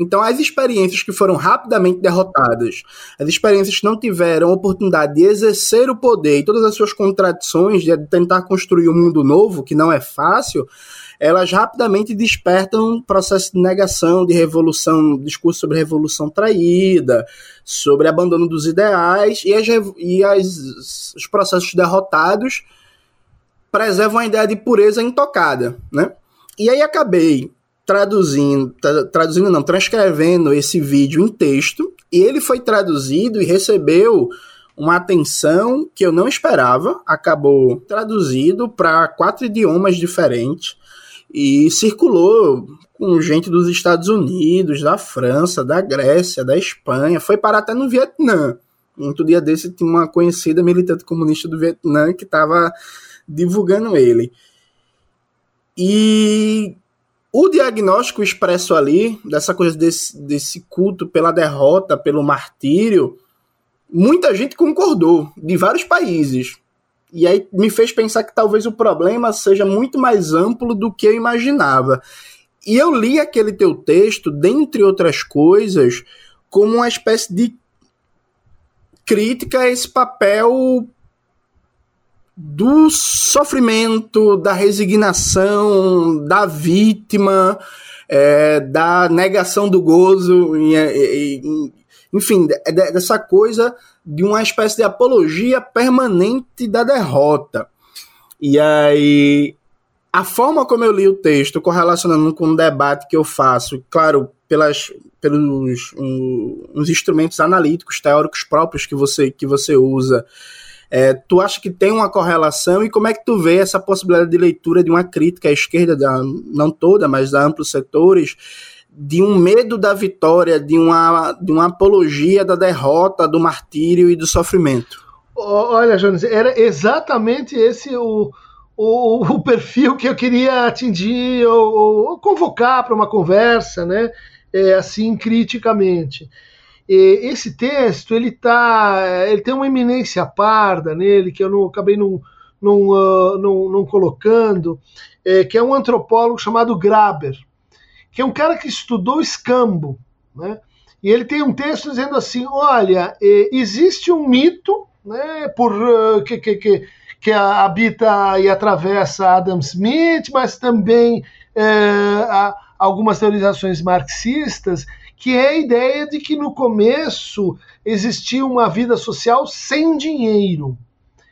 Então, as experiências que foram rapidamente derrotadas, as experiências que não tiveram oportunidade de exercer o poder e todas as suas contradições, de tentar construir um mundo novo, que não é fácil, elas rapidamente despertam um processo de negação, de revolução, discurso sobre revolução traída, sobre abandono dos ideais, e, as, e as, os processos derrotados preservam a ideia de pureza intocada, né? E aí acabei traduzindo, traduzindo não, transcrevendo esse vídeo em texto, e ele foi traduzido e recebeu uma atenção que eu não esperava, acabou traduzido para quatro idiomas diferentes e circulou com gente dos Estados Unidos, da França, da Grécia, da Espanha, foi parar até no Vietnã. Outro dia desse tinha uma conhecida militante comunista do Vietnã que estava divulgando ele. E o diagnóstico expresso ali, dessa coisa desse, desse culto pela derrota, pelo martírio, muita gente concordou, de vários países. E aí me fez pensar que talvez o problema seja muito mais amplo do que eu imaginava. E eu li aquele teu texto, dentre outras coisas, como uma espécie de crítica a esse papel do sofrimento, da resignação, da vítima, é, da negação do gozo, enfim, dessa coisa de uma espécie de apologia permanente da derrota. E aí, a forma como eu li o texto, correlacionando com o debate que eu faço, claro, pelas, pelos um, uns instrumentos analíticos, teóricos próprios que você, que você usa, é, tu acha que tem uma correlação e como é que tu vê essa possibilidade de leitura de uma crítica à esquerda, da, não toda, mas da amplos setores, de um medo da vitória, de uma, de uma apologia da derrota, do martírio e do sofrimento. Olha, Jones, era exatamente esse o, o, o perfil que eu queria atingir ou, ou convocar para uma conversa, né? É, assim, criticamente. E esse texto, ele tá, ele tem uma eminência parda nele, que eu não, acabei não, não, uh, não, não colocando, é, que é um antropólogo chamado Graber que é um cara que estudou escambo, né? E ele tem um texto dizendo assim: olha, existe um mito, né, por uh, que, que, que, que habita e atravessa Adam Smith, mas também é, algumas teorizações marxistas, que é a ideia de que no começo existia uma vida social sem dinheiro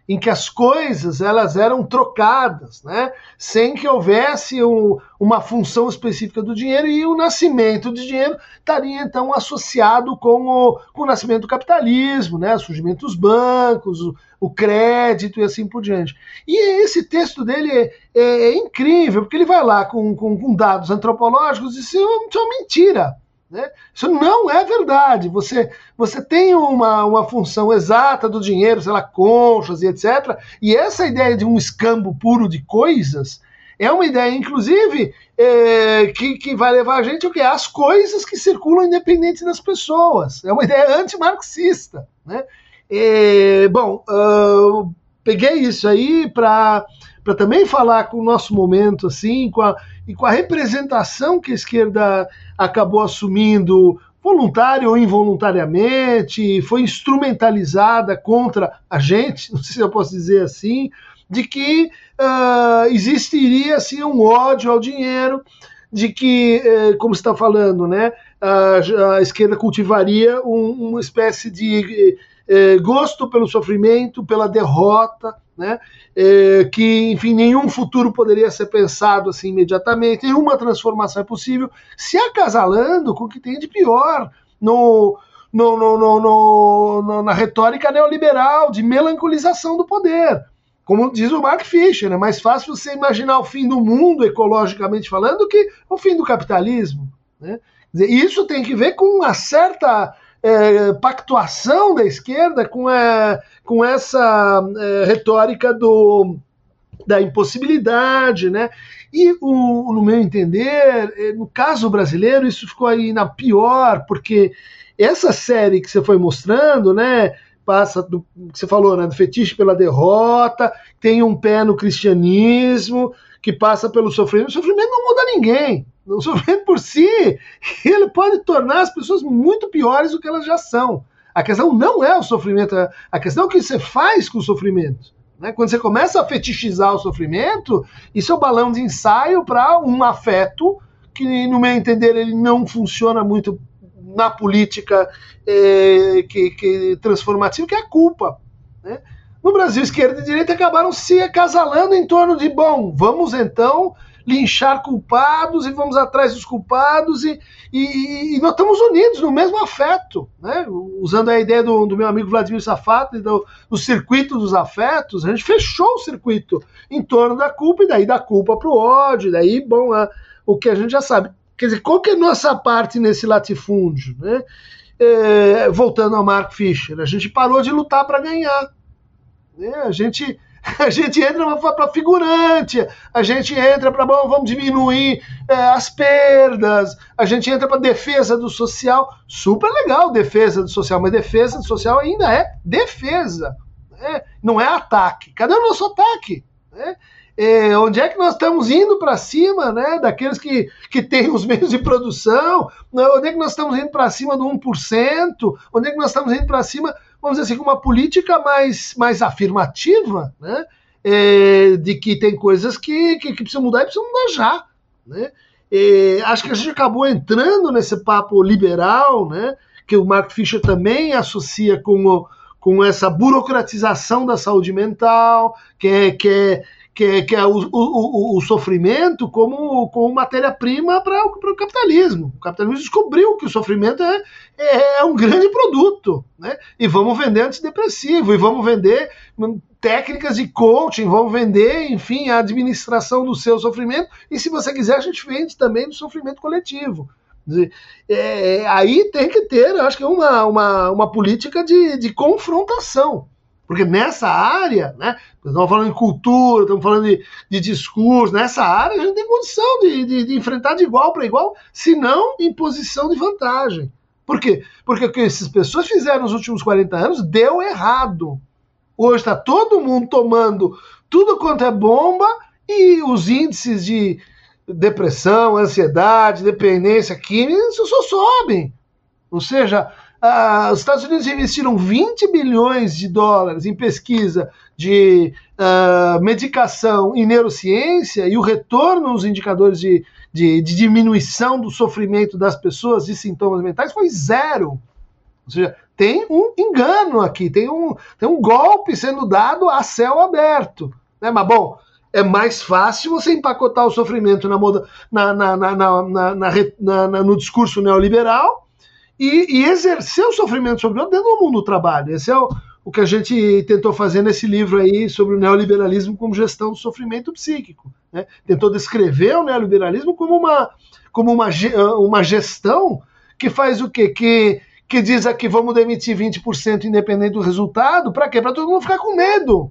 em que as coisas elas eram trocadas, né? sem que houvesse um, uma função específica do dinheiro, e o nascimento do dinheiro estaria então associado com o, com o nascimento do capitalismo, né? o surgimento dos bancos, o, o crédito e assim por diante. E esse texto dele é, é, é incrível, porque ele vai lá com, com, com dados antropológicos e isso é uma mentira. Né? Isso não é verdade. Você, você tem uma, uma função exata do dinheiro, sei lá, conchas e etc. E essa ideia de um escambo puro de coisas é uma ideia, inclusive, é, que, que vai levar a gente o quê? As coisas que circulam independente das pessoas. É uma ideia antimarxista. Né? É, bom, uh, peguei isso aí para também falar com o nosso momento, assim, com a, e com a representação que a esquerda acabou assumindo voluntária ou involuntariamente, foi instrumentalizada contra a gente, [laughs] não sei se eu posso dizer assim, de que uh, existiria assim, um ódio ao dinheiro, de que, uh, como está falando, né, a, a esquerda cultivaria um, uma espécie de uh, gosto pelo sofrimento, pela derrota, né? É, que, enfim, nenhum futuro poderia ser pensado assim imediatamente, nenhuma transformação é possível, se acasalando com o que tem de pior no, no, no, no, na retórica neoliberal de melancolização do poder. Como diz o Mark Fisher, é mais fácil você imaginar o fim do mundo, ecologicamente falando, do que o fim do capitalismo. Né? Dizer, isso tem que ver com uma certa é, pactuação da esquerda com, é, com essa é, retórica do, da impossibilidade, né? E o, no meu entender, é, no caso brasileiro, isso ficou aí na pior, porque essa série que você foi mostrando, né? Passa do que você falou, né? Do fetiche pela derrota, tem um pé no cristianismo, que passa pelo sofrimento. O sofrimento não muda ninguém. O sofrimento por si, ele pode tornar as pessoas muito piores do que elas já são. A questão não é o sofrimento, a questão é o que você faz com o sofrimento. Né? Quando você começa a fetichizar o sofrimento, isso é o balão de ensaio para um afeto que, no meu entender, ele não funciona muito na política é, que, que transformativa, que é a culpa. Né? No Brasil, esquerda e direita acabaram se acasalando em torno de, bom, vamos então linchar culpados e vamos atrás dos culpados e, e, e nós estamos unidos no mesmo afeto, né? Usando a ideia do, do meu amigo Vladimir Safato do, do circuito dos afetos, a gente fechou o circuito em torno da culpa e daí da culpa para o ódio, daí, bom, a, o que a gente já sabe. Quer dizer, qual que é a nossa parte nesse latifúndio, né? É, voltando ao Mark Fisher, a gente parou de lutar para ganhar. Né? A gente [laughs] a gente entra para figurante, a gente entra para, bom, vamos diminuir é, as perdas, a gente entra para defesa do social. Super legal defesa do social, mas defesa do social ainda é defesa, né? não é ataque. Cadê o nosso ataque? Né? É, onde é que nós estamos indo para cima né, daqueles que, que têm os meios de produção? Onde é que nós estamos indo para cima do 1%? Onde é que nós estamos indo para cima vamos dizer assim, com uma política mais, mais afirmativa, né? É, de que tem coisas que, que, que precisam mudar e precisam mudar já. Né? É, acho que a gente acabou entrando nesse papo liberal, né? que o Mark Fisher também associa com, o, com essa burocratização da saúde mental, que é, que é, que é, que é o, o, o, sofrimento como, como matéria-prima para o capitalismo. O capitalismo descobriu que o sofrimento é, é, é, um grande produto, né? E vamos vender antidepressivo, e vamos vender técnicas de coaching, vamos vender, enfim, a administração do seu sofrimento, e se você quiser, a gente vende também do sofrimento coletivo. É, aí tem que ter, eu acho que uma, uma, uma política de, de confrontação. Porque nessa área, né, estamos falando de cultura, estamos falando de, de discurso, nessa área a gente tem condição de, de, de enfrentar de igual para igual, se não em posição de vantagem. Por quê? Porque o que essas pessoas fizeram nos últimos 40 anos deu errado. Hoje está todo mundo tomando tudo quanto é bomba e os índices de depressão, ansiedade, dependência química só sobem. Ou seja, ah, os Estados Unidos investiram 20 bilhões de dólares em pesquisa de uh, medicação e neurociência e o retorno nos indicadores de, de, de, diminuição do sofrimento das pessoas de sintomas mentais foi zero. Ou seja, tem um engano aqui, tem um, tem um golpe sendo dado a céu aberto. Né? Mas, bom, é mais fácil você empacotar o sofrimento na moda, na, na, na, na no discurso neoliberal e, e, exercer o sofrimento sobre o outro dentro do mundo do trabalho. Esse é o, o que a gente tentou fazer nesse livro aí sobre o neoliberalismo como gestão do sofrimento psíquico. Né? Tentou descrever o neoliberalismo como uma, como uma, uma gestão que faz o quê? Que, que diz aqui vamos demitir 20% independente do resultado, para quê? Para todo mundo ficar com medo.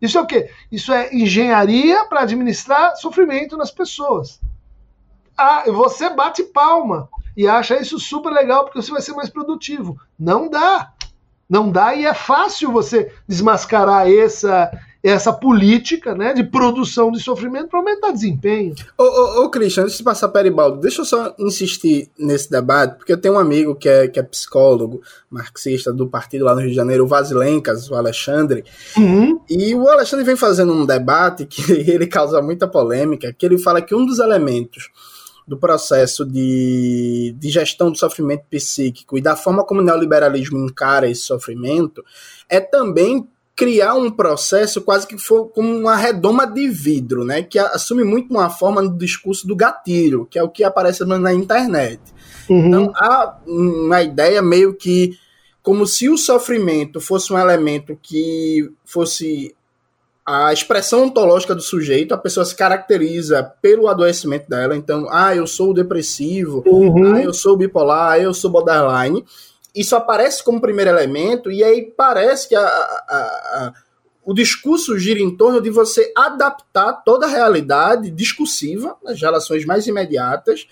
Isso é o quê? Isso é engenharia para administrar sofrimento nas pessoas. Ah, você bate palma e acha isso super legal porque você vai ser mais produtivo. Não dá. Não dá e é fácil você desmascarar essa essa política né, de produção de sofrimento para aumentar desempenho. Ô, ô, ô Christian, antes de passar para Eribaldo, deixa eu só insistir nesse debate, porque eu tenho um amigo que é, que é psicólogo, marxista do partido lá no Rio de Janeiro, o Vasilencas, o Alexandre, uhum. e o Alexandre vem fazendo um debate que [laughs] ele causa muita polêmica, que ele fala que um dos elementos do processo de, de gestão do sofrimento psíquico e da forma como o neoliberalismo encara esse sofrimento é também criar um processo quase que for como uma redoma de vidro, né, que assume muito uma forma no discurso do gatilho, que é o que aparece na internet. Uhum. Então há uma ideia meio que como se o sofrimento fosse um elemento que fosse a expressão ontológica do sujeito, a pessoa se caracteriza pelo adoecimento dela. Então, ah, eu sou depressivo, uhum. ah, eu sou bipolar, ah, eu sou borderline. Isso aparece como primeiro elemento, e aí parece que a, a, a, o discurso gira em torno de você adaptar toda a realidade discursiva, as relações mais imediatas,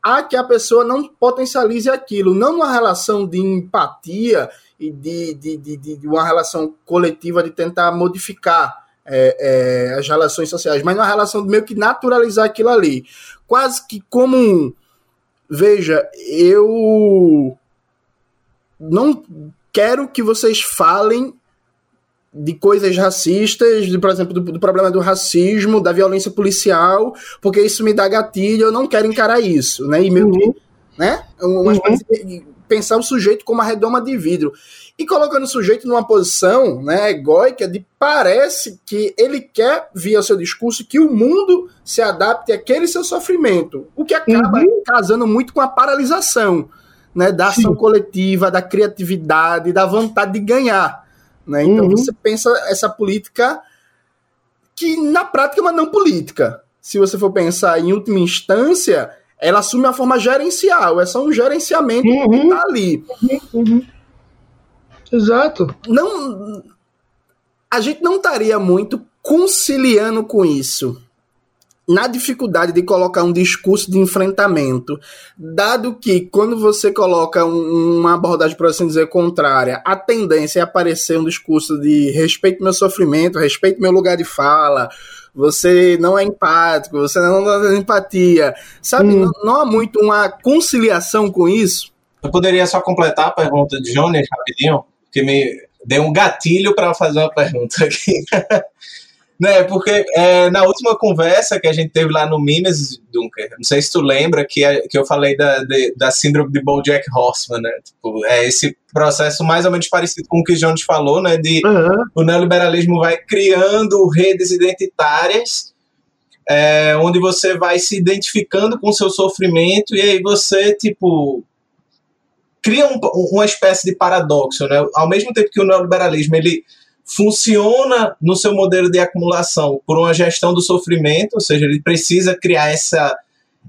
a que a pessoa não potencialize aquilo, não numa relação de empatia e de, de, de, de uma relação coletiva de tentar modificar é, é, as relações sociais, mas numa relação de meio que naturalizar aquilo ali. Quase que como um. Veja, eu não quero que vocês falem de coisas racistas, de, por exemplo, do, do, problema do racismo, da violência policial, porque isso me dá gatilho, eu não quero encarar isso, né? E meio uhum. que, né? Uma uhum. de pensar o sujeito como uma redoma de vidro e colocando o sujeito numa posição né, egóica de parece que ele quer, via seu discurso, que o mundo se adapte àquele seu sofrimento, o que acaba uhum. casando muito com a paralisação né, da ação Sim. coletiva, da criatividade, da vontade de ganhar. Né? Então uhum. você pensa essa política que na prática é uma não política. Se você for pensar em última instância, ela assume a forma gerencial, é só um gerenciamento uhum. que está ali. Uhum. Exato. Não, a gente não estaria muito conciliando com isso. Na dificuldade de colocar um discurso de enfrentamento, dado que quando você coloca um, uma abordagem, por assim dizer, contrária, a tendência é aparecer um discurso de respeito meu sofrimento, respeito meu lugar de fala, você não é empático, você não dá empatia. Sabe, hum. não, não há muito uma conciliação com isso. Eu poderia só completar a pergunta de Johnny rapidinho? Que me deu um gatilho para fazer uma pergunta aqui. [laughs] né, porque é, na última conversa que a gente teve lá no Mimes, Dunker, não sei se tu lembra que, que eu falei da, de, da síndrome de BoJack Horseman, né? Tipo, é esse processo mais ou menos parecido com o que o Jones falou, né? De uhum. o neoliberalismo vai criando redes identitárias é, onde você vai se identificando com o seu sofrimento e aí você, tipo, cria um, uma espécie de paradoxo, né? Ao mesmo tempo que o neoliberalismo ele funciona no seu modelo de acumulação por uma gestão do sofrimento, ou seja, ele precisa criar essa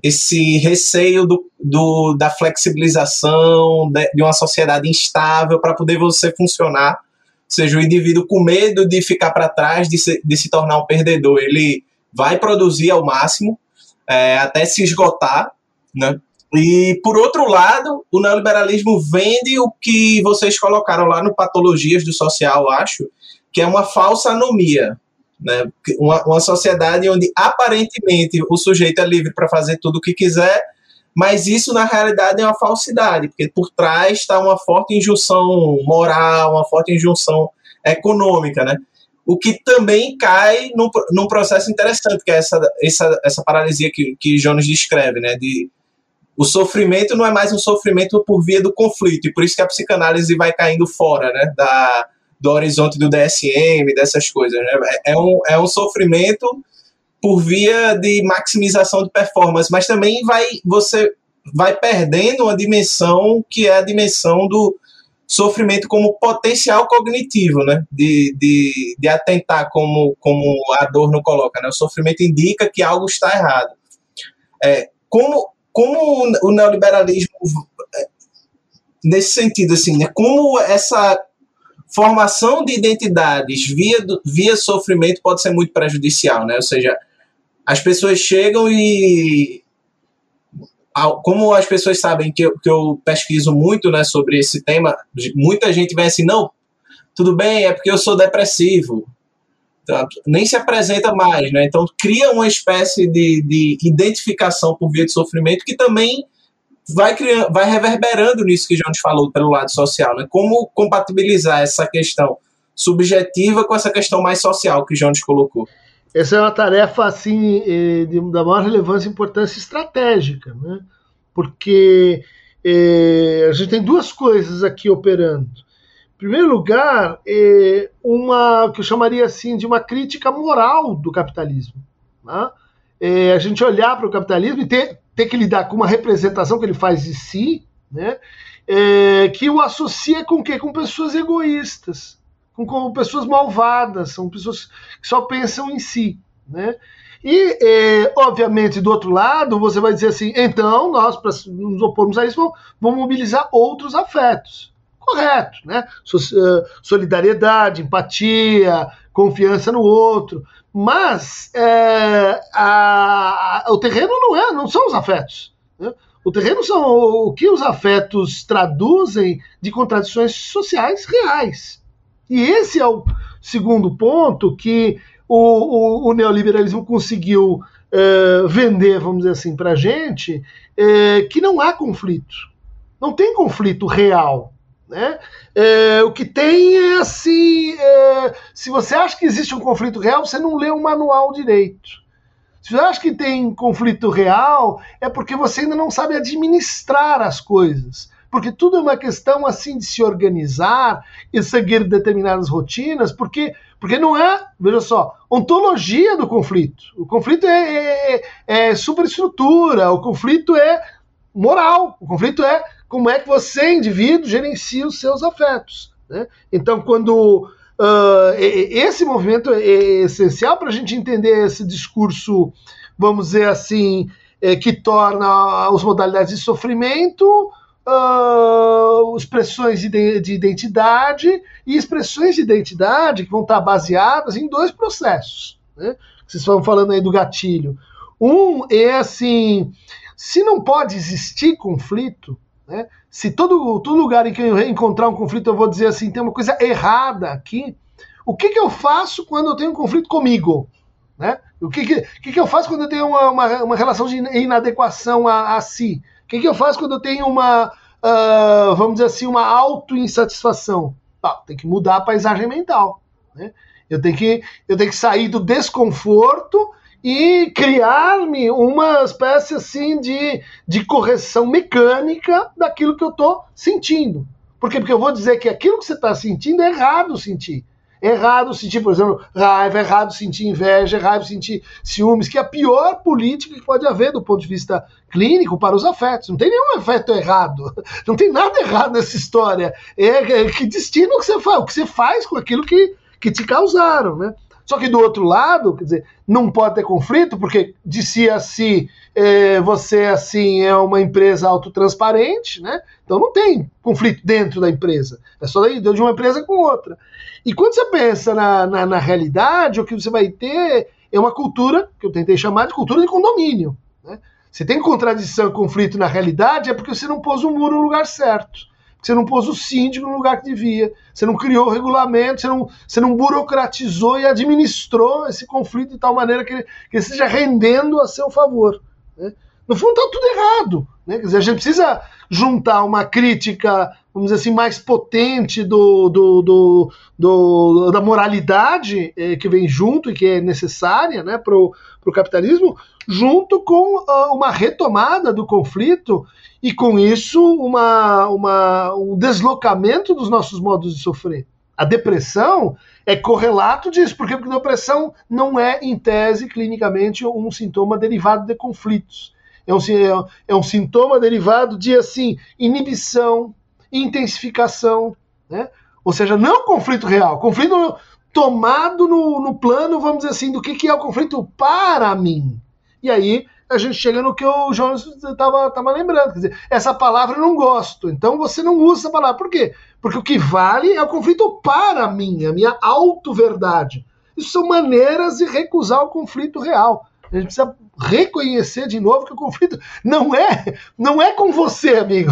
esse receio do, do da flexibilização de, de uma sociedade instável para poder você funcionar, ou seja, o indivíduo com medo de ficar para trás, de se, de se tornar um perdedor, ele vai produzir ao máximo é, até se esgotar, né? E, por outro lado, o neoliberalismo vende o que vocês colocaram lá no Patologias do Social, acho, que é uma falsa anomia. Né? Uma, uma sociedade onde aparentemente o sujeito é livre para fazer tudo o que quiser, mas isso na realidade é uma falsidade, porque por trás está uma forte injunção moral, uma forte injunção econômica, né? O que também cai num, num processo interessante, que é essa, essa, essa paralisia que, que Jonas descreve, né? De, o sofrimento não é mais um sofrimento por via do conflito, e por isso que a psicanálise vai caindo fora, né? Da, do horizonte do DSM, dessas coisas, né? É, é um, é um sofrimento por via de maximização de performance, mas também vai você vai perdendo uma dimensão que é a dimensão do sofrimento como potencial cognitivo, né? De, de, de atentar como, como a dor não coloca, né? O sofrimento indica que algo está errado. É, como, como o neoliberalismo é, nesse sentido assim, né? Como essa formação de identidades via, via sofrimento pode ser muito prejudicial, né? Ou seja, as pessoas chegam e como as pessoas sabem que eu, que eu pesquiso muito né, sobre esse tema, muita gente vem assim, não, tudo bem, é porque eu sou depressivo. Então, nem se apresenta mais, né? Então cria uma espécie de, de identificação por via de sofrimento que também vai, criando, vai reverberando nisso que a gente falou pelo lado social, né? Como compatibilizar essa questão subjetiva com essa questão mais social que Jones colocou. Essa é uma tarefa assim eh, de, da maior relevância e importância estratégica, né? porque eh, a gente tem duas coisas aqui operando. Primeiro lugar, é uma que eu chamaria assim de uma crítica moral do capitalismo. Né? É, a gente olhar para o capitalismo e ter, ter que lidar com uma representação que ele faz de si, né? É, que o associa com quê? Com pessoas egoístas com, com pessoas malvadas, são pessoas que só pensam em si, né? E, é, obviamente, do outro lado, você vai dizer assim: então, nós, para nos opormos a isso, vamos, vamos mobilizar outros afetos. Correto, né? Eh, solidariedade, empatia, confiança no outro. Mas é, a, a, o terreno não é, não são os afetos. Né? O terreno são o que os afetos traduzem de contradições sociais reais. E esse é o segundo ponto que o, o, o neoliberalismo conseguiu é, vender, vamos dizer assim, para a gente, é, que não há conflito. Não tem conflito real. Né? É, o que tem é assim: é, se você acha que existe um conflito real, você não lê o manual direito. Se você acha que tem conflito real, é porque você ainda não sabe administrar as coisas porque tudo é uma questão assim de se organizar e seguir determinadas rotinas, porque porque não é, veja só, ontologia do conflito. O conflito é, é, é superestrutura, o conflito é moral, o conflito é como é que você, indivíduo, gerencia os seus afetos. Né? Então, quando uh, esse movimento é essencial para a gente entender esse discurso, vamos dizer assim, é, que torna as modalidades de sofrimento uh, expressões de, de identidade e expressões de identidade que vão estar baseadas em dois processos. Né? Vocês estão falando aí do gatilho. Um é assim: se não pode existir conflito, né? se todo, todo lugar em que eu encontrar um conflito eu vou dizer assim, tem uma coisa errada aqui, o que, que eu faço quando eu tenho um conflito comigo? Né? O que, que, que, que eu faço quando eu tenho uma, uma, uma relação de inadequação a, a si? O que, que eu faço quando eu tenho uma, uh, vamos dizer assim, uma auto-insatisfação? Ah, tem que mudar a paisagem mental. Né? Eu, tenho que, eu tenho que sair do desconforto e criar-me uma espécie assim de, de correção mecânica daquilo que eu estou sentindo. Por quê? Porque eu vou dizer que aquilo que você está sentindo é errado sentir errado sentir, por exemplo, raiva, errado sentir inveja, errado sentir ciúmes, que é a pior política que pode haver do ponto de vista clínico para os afetos. Não tem nenhum afeto errado. [laughs] Não tem nada errado nessa história. É, é que destino que você faz, o que você faz com aquilo que, que te causaram, né? Só que do outro lado, quer dizer, não pode ter conflito, porque de si a si é, você assim é uma empresa autotransparente, né? Então não tem conflito dentro da empresa. É só de uma empresa com outra. E quando você pensa na, na, na realidade, o que você vai ter é uma cultura, que eu tentei chamar de cultura de condomínio. Né? Se tem contradição e conflito na realidade, é porque você não pôs o muro no lugar certo. Você não pôs o síndico no lugar que devia. Você não criou o regulamento, você não, você não burocratizou e administrou esse conflito de tal maneira que ele, que ele esteja rendendo a seu favor. Né? No fundo, está tudo errado. Né? Quer dizer, a gente precisa juntar uma crítica, vamos dizer assim, mais potente do, do, do, do da moralidade eh, que vem junto e que é necessária né, para o capitalismo, junto com uh, uma retomada do conflito e, com isso, uma, uma, um deslocamento dos nossos modos de sofrer. A depressão é correlato disso, porque, a depressão não é, em tese, clinicamente, um sintoma derivado de conflitos é um, é um sintoma derivado de assim inibição, intensificação, né? Ou seja, não conflito real, conflito tomado no, no plano, vamos dizer assim, do que, que é o conflito para mim. E aí a gente chega no que o Jonas estava tava lembrando. Quer dizer, essa palavra eu não gosto, então você não usa essa palavra. Por quê? Porque o que vale é o conflito para mim, a minha auto-verdade. Isso são maneiras de recusar o conflito real. A gente precisa reconhecer de novo que o conflito não é não é com você, amigo.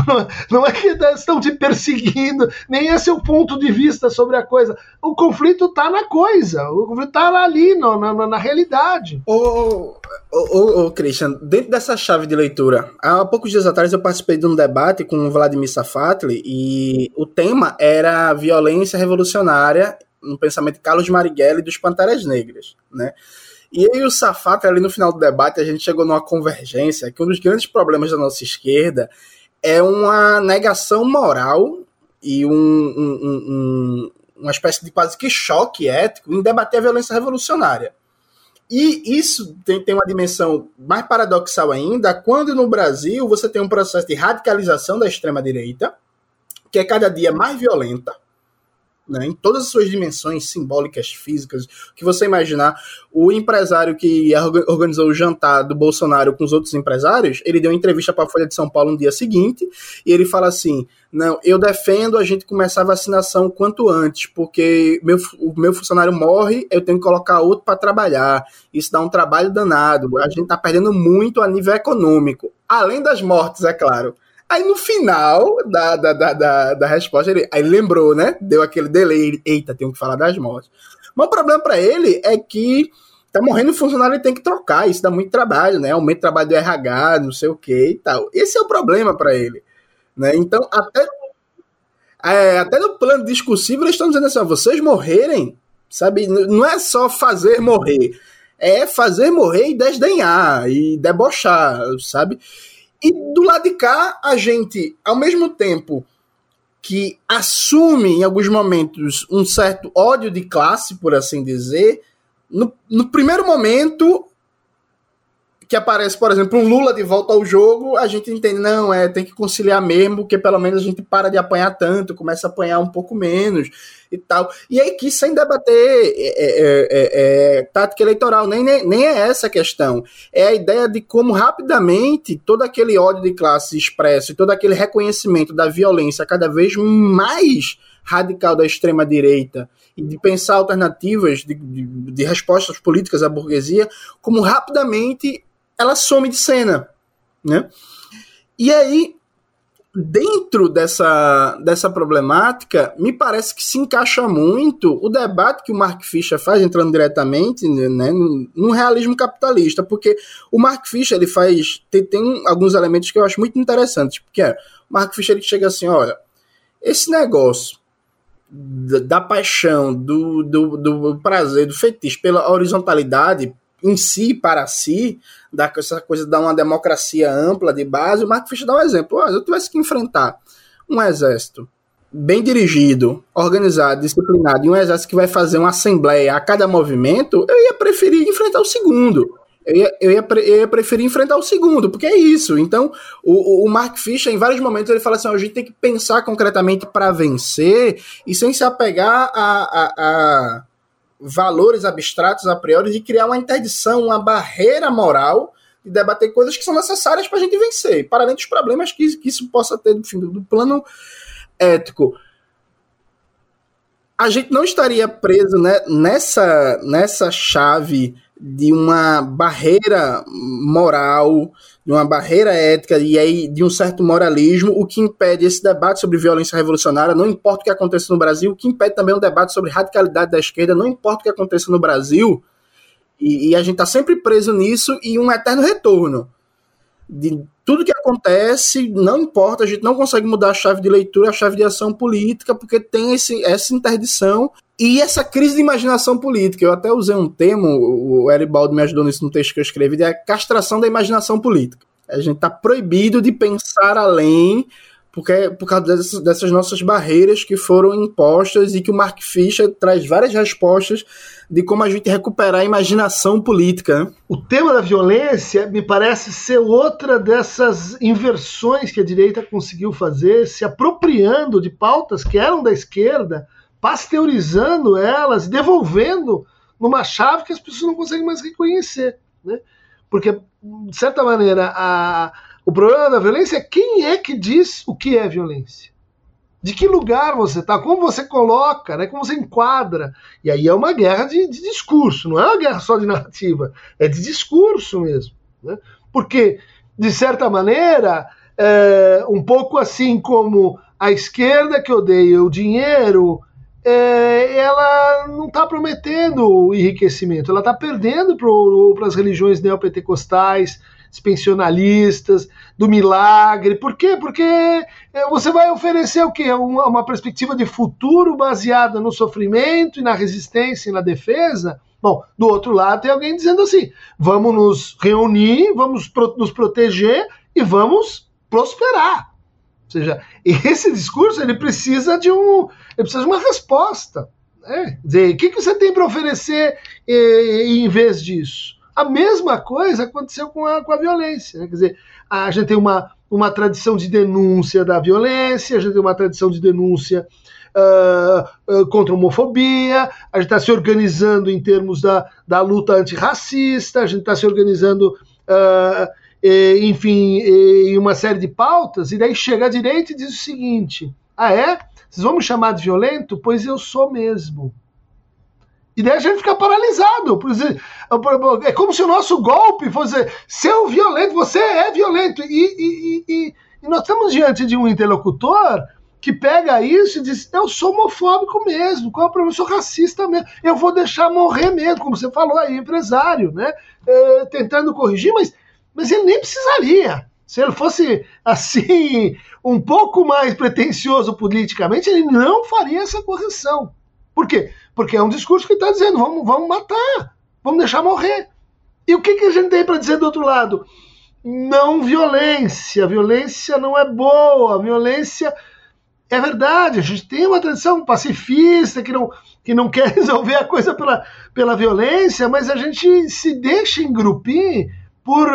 Não é que estão te perseguindo, nem esse é o ponto de vista sobre a coisa. O conflito está na coisa, o conflito está ali, no, na, na realidade. Ô, ô, ô, Christian, dentro dessa chave de leitura, há poucos dias atrás eu participei de um debate com o Vladimir Safatli e o tema era violência revolucionária no pensamento de Carlos Marighella e dos Panteras Negras, né? E e o Safata, ali no final do debate, a gente chegou numa convergência que um dos grandes problemas da nossa esquerda é uma negação moral e um, um, um, uma espécie de quase que choque ético em debater a violência revolucionária. E isso tem, tem uma dimensão mais paradoxal ainda quando no Brasil você tem um processo de radicalização da extrema-direita, que é cada dia mais violenta, né, em todas as suas dimensões simbólicas, físicas, o que você imaginar. O empresário que organizou o jantar do Bolsonaro com os outros empresários, ele deu uma entrevista para a Folha de São Paulo no dia seguinte, e ele fala assim: não, eu defendo a gente começar a vacinação quanto antes, porque meu, o meu funcionário morre, eu tenho que colocar outro para trabalhar. Isso dá um trabalho danado. A gente está perdendo muito a nível econômico. Além das mortes, é claro. Aí no final da, da, da, da, da resposta, ele, aí lembrou, né? Deu aquele delay. Eita, tenho que falar das mortes. Mas o problema para ele é que tá morrendo o funcionário e tem que trocar. Isso dá muito trabalho, né? Aumenta o trabalho do RH, não sei o que e tal. Esse é o problema para ele. Né? Então, até, é, até no plano discursivo, eles estão dizendo assim: ó, vocês morrerem, sabe? Não é só fazer morrer, é fazer morrer e desdenhar e debochar, sabe? E do lado de cá, a gente, ao mesmo tempo que assume em alguns momentos um certo ódio de classe, por assim dizer, no, no primeiro momento que aparece, por exemplo, um Lula de volta ao jogo, a gente entende, não, é, tem que conciliar mesmo, porque pelo menos a gente para de apanhar tanto, começa a apanhar um pouco menos e tal. E aí que sem debater é, é, é, é, tática eleitoral, nem, nem, nem é essa a questão. É a ideia de como rapidamente todo aquele ódio de classe expresso e todo aquele reconhecimento da violência cada vez mais radical da extrema-direita e de pensar alternativas de, de, de respostas políticas à burguesia, como rapidamente ela some de cena, né? E aí, dentro dessa, dessa problemática, me parece que se encaixa muito o debate que o Mark Fisher faz, entrando diretamente né, no, no realismo capitalista, porque o Mark Fisher ele faz tem, tem alguns elementos que eu acho muito interessantes, porque é, o Mark Fisher ele chega assim, olha, esse negócio da, da paixão, do, do, do prazer, do fetiche pela horizontalidade em si, para si, da, essa coisa de uma democracia ampla de base, o Mark Fisher dá um exemplo. Oh, se eu tivesse que enfrentar um exército bem dirigido, organizado, disciplinado, e um exército que vai fazer uma assembleia a cada movimento, eu ia preferir enfrentar o segundo. Eu ia, eu, ia, eu ia preferir enfrentar o segundo, porque é isso. Então, o, o Mark Fisher, em vários momentos, ele fala assim: a gente tem que pensar concretamente para vencer e sem se apegar a, a, a valores abstratos a priori, de criar uma interdição, uma barreira moral de debater coisas que são necessárias para a gente vencer, para além dos problemas que, que isso possa ter do, do plano ético. A gente não estaria preso né, nessa, nessa chave de uma barreira moral, de uma barreira ética e aí de um certo moralismo, o que impede esse debate sobre violência revolucionária, não importa o que aconteça no Brasil, o que impede também um debate sobre radicalidade da esquerda, não importa o que aconteça no Brasil, e, e a gente está sempre preso nisso e um eterno retorno. de tudo que acontece, não importa, a gente não consegue mudar a chave de leitura, a chave de ação política, porque tem esse, essa interdição e essa crise de imaginação política. Eu até usei um termo, o Eribaldo me ajudou nisso no texto que eu escrevi, de a castração da imaginação política. A gente está proibido de pensar além porque por causa dessas, dessas, nossas barreiras que foram impostas e que o Mark Fisher traz várias respostas de como a gente recuperar a imaginação política. Né? O tema da violência me parece ser outra dessas inversões que a direita conseguiu fazer, se apropriando de pautas que eram da esquerda, pasteurizando elas, devolvendo numa chave que as pessoas não conseguem mais reconhecer, né? Porque de certa maneira a o problema da violência é quem é que diz o que é violência. De que lugar você está, como você coloca, né, como você enquadra. E aí é uma guerra de, de discurso, não é uma guerra só de narrativa, é de discurso mesmo. Né? Porque, de certa maneira, é, um pouco assim como a esquerda que odeia o dinheiro, é, ela não está prometendo enriquecimento, ela está perdendo para as religiões neopentecostais, pensionalistas, do milagre. Por quê? Porque é, você vai oferecer o quê? Uma, uma perspectiva de futuro baseada no sofrimento e na resistência e na defesa. Bom, do outro lado tem alguém dizendo assim: vamos nos reunir, vamos pro, nos proteger e vamos prosperar. Ou seja, esse discurso ele precisa de um, ele precisa de uma resposta. Né? Dizer, o que, que você tem para oferecer eh, em vez disso? A mesma coisa aconteceu com a, com a violência. Né? Quer dizer, a gente tem uma, uma tradição de denúncia da violência, a gente tem uma tradição de denúncia uh, uh, contra a homofobia, a gente está se organizando em termos da, da luta antirracista, a gente está se organizando, uh, e, enfim, em uma série de pautas, e daí chega a direita e diz o seguinte: ah, é? Vocês vão me chamar de violento? Pois eu sou mesmo. E daí a gente fica paralisado. É como se o nosso golpe fosse ser violento, você é violento. E, e, e, e, nós estamos diante de um interlocutor que pega isso e diz: Eu sou homofóbico mesmo, qual é o problema? Eu sou racista mesmo, eu vou deixar morrer mesmo, como você falou aí, empresário, né? É, tentando corrigir, mas, mas ele nem precisaria. Se ele fosse [laughs] assim, um pouco mais pretensioso politicamente, ele não faria essa correção. Por quê? Porque é um discurso que está dizendo: vamos, vamos matar, vamos deixar morrer. E o que, que a gente tem para dizer do outro lado? Não violência. Violência não é boa. Violência é verdade. A gente tem uma tradição pacifista que não, que não [laughs] quer resolver a coisa pela, pela violência, mas a gente se deixa engrupir por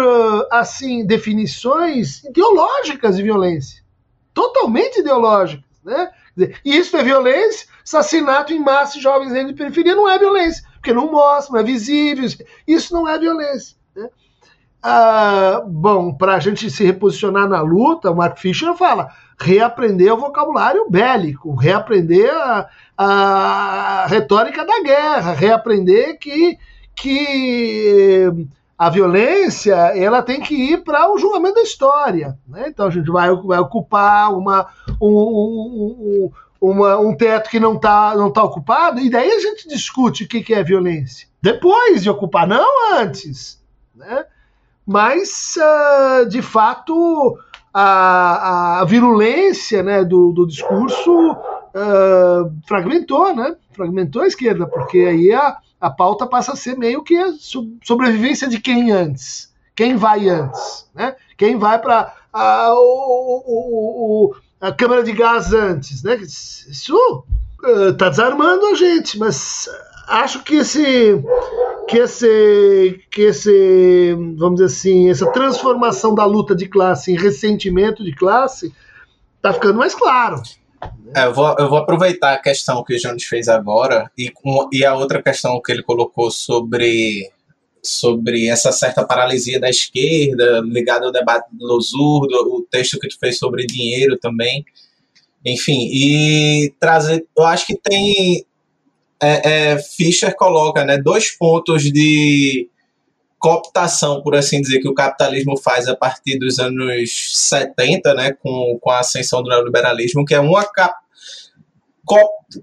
assim definições ideológicas de violência, totalmente ideológicas, né? E isso é violência, assassinato em massa de jovens de periferia não é violência, porque não mostra, não é visível, isso não é violência. Né? Ah, bom, para a gente se reposicionar na luta, o Mark Fisher fala reaprender o vocabulário bélico, reaprender a, a retórica da guerra, reaprender que, que a violência ela tem que ir para o julgamento da história. Né? Então a gente vai, vai ocupar uma, um, um, uma, um teto que não está não tá ocupado, e daí a gente discute o que, que é violência. Depois de ocupar, não antes. Né? Mas, uh, de fato, a, a virulência né, do, do discurso uh, fragmentou, né? fragmentou a esquerda, porque aí a, a pauta passa a ser meio que a sobrevivência de quem antes. Quem vai antes? Né? Quem vai para a, o, o, a câmara de gás antes? Né? Isso está uh, desarmando a gente, mas acho que esse que esse que esse vamos dizer assim essa transformação da luta de classe em ressentimento de classe está ficando mais claro é, eu, vou, eu vou aproveitar a questão que o Jones fez agora e, com, e a outra questão que ele colocou sobre, sobre essa certa paralisia da esquerda, ligada ao debate do Losurdo, o texto que tu fez sobre dinheiro também. Enfim, e trazer. Eu acho que tem. É, é, Fischer coloca né, dois pontos de cooptação, por assim dizer, que o capitalismo faz a partir dos anos 70, né, com, com a ascensão do neoliberalismo, que é uma cap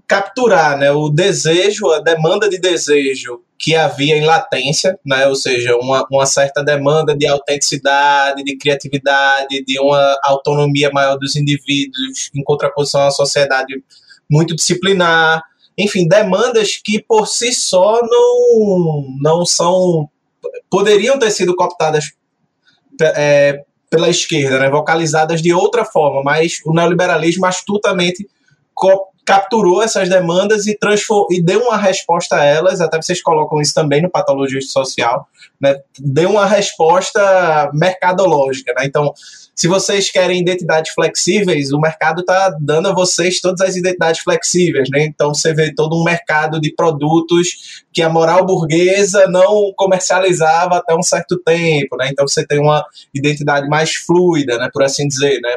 capturar né, o desejo, a demanda de desejo que havia em latência, né, ou seja, uma, uma certa demanda de autenticidade, de criatividade, de uma autonomia maior dos indivíduos, em contraposição à sociedade muito disciplinar, enfim, demandas que por si só não, não são. poderiam ter sido cooptadas é, pela esquerda, né, vocalizadas de outra forma, mas o neoliberalismo astutamente capturou essas demandas e, e deu uma resposta a elas, até vocês colocam isso também no Patologista Social, né, deu uma resposta mercadológica. Né? Então, se vocês querem identidades flexíveis, o mercado está dando a vocês todas as identidades flexíveis, né? Então você vê todo um mercado de produtos que a moral burguesa não comercializava até um certo tempo, né? Então você tem uma identidade mais fluida, né? Por assim dizer, né?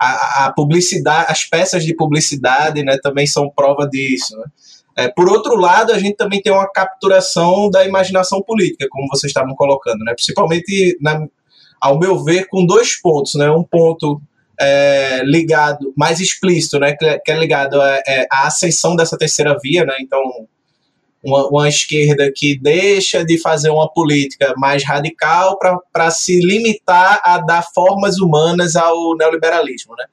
A, a publicidade, as peças de publicidade, né? Também são prova disso, né? É, por outro lado, a gente também tem uma capturação da imaginação política, como vocês estavam colocando, né? principalmente na, ao meu ver, com dois pontos, né? Um ponto é, ligado, mais explícito, né? Que, que é ligado à, é, à ascensão dessa terceira via, né? Então, uma, uma, esquerda que deixa de fazer uma política mais radical para se limitar a dar formas humanas ao neoliberalismo, né?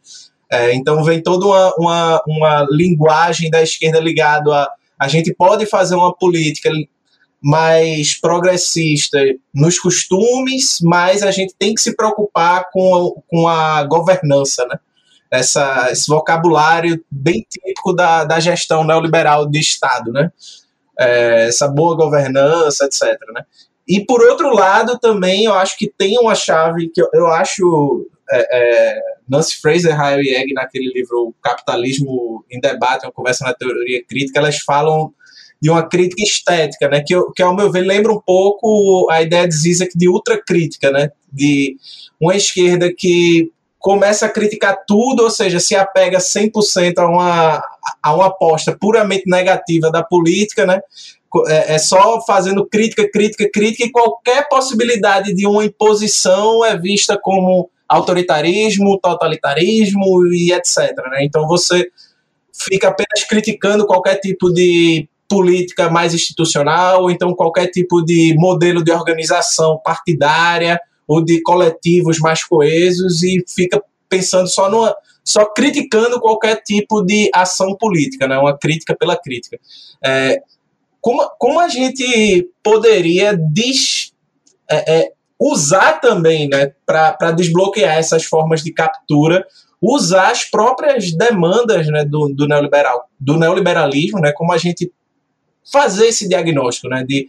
É, então vem toda uma, uma, uma linguagem da esquerda ligado a a gente pode fazer uma política mais progressista nos costumes, mas a gente tem que se preocupar com a, com a governança, né? Essa, esse vocabulário bem típico da, da gestão neoliberal de Estado, né? É, essa boa governança, etc. Né? E por outro lado, também eu acho que tem uma chave que eu, eu acho é, é, Nancy Fraser, Egg, naquele livro Capitalismo em Debate, uma conversa na teoria crítica, elas falam de uma crítica estética, né? Que, que ao meu ver lembra um pouco a ideia de Zizek de ultracrítica, né? De uma esquerda que começa a criticar tudo, ou seja, se apega 100% a uma, a uma aposta puramente negativa da política, né? É, é só fazendo crítica, crítica, crítica, e qualquer possibilidade de uma imposição é vista como autoritarismo, totalitarismo e etc. Né? Então você fica apenas criticando qualquer tipo de política mais institucional, ou então qualquer tipo de modelo de organização partidária ou de coletivos mais coesos e fica pensando só numa só criticando qualquer tipo de ação política, né? uma crítica pela crítica. É, como, como a gente poderia des, é, é, usar também né, para desbloquear essas formas de captura usar as próprias demandas né, do, do, neoliberal, do neoliberalismo, né, como a gente fazer esse diagnóstico, né, de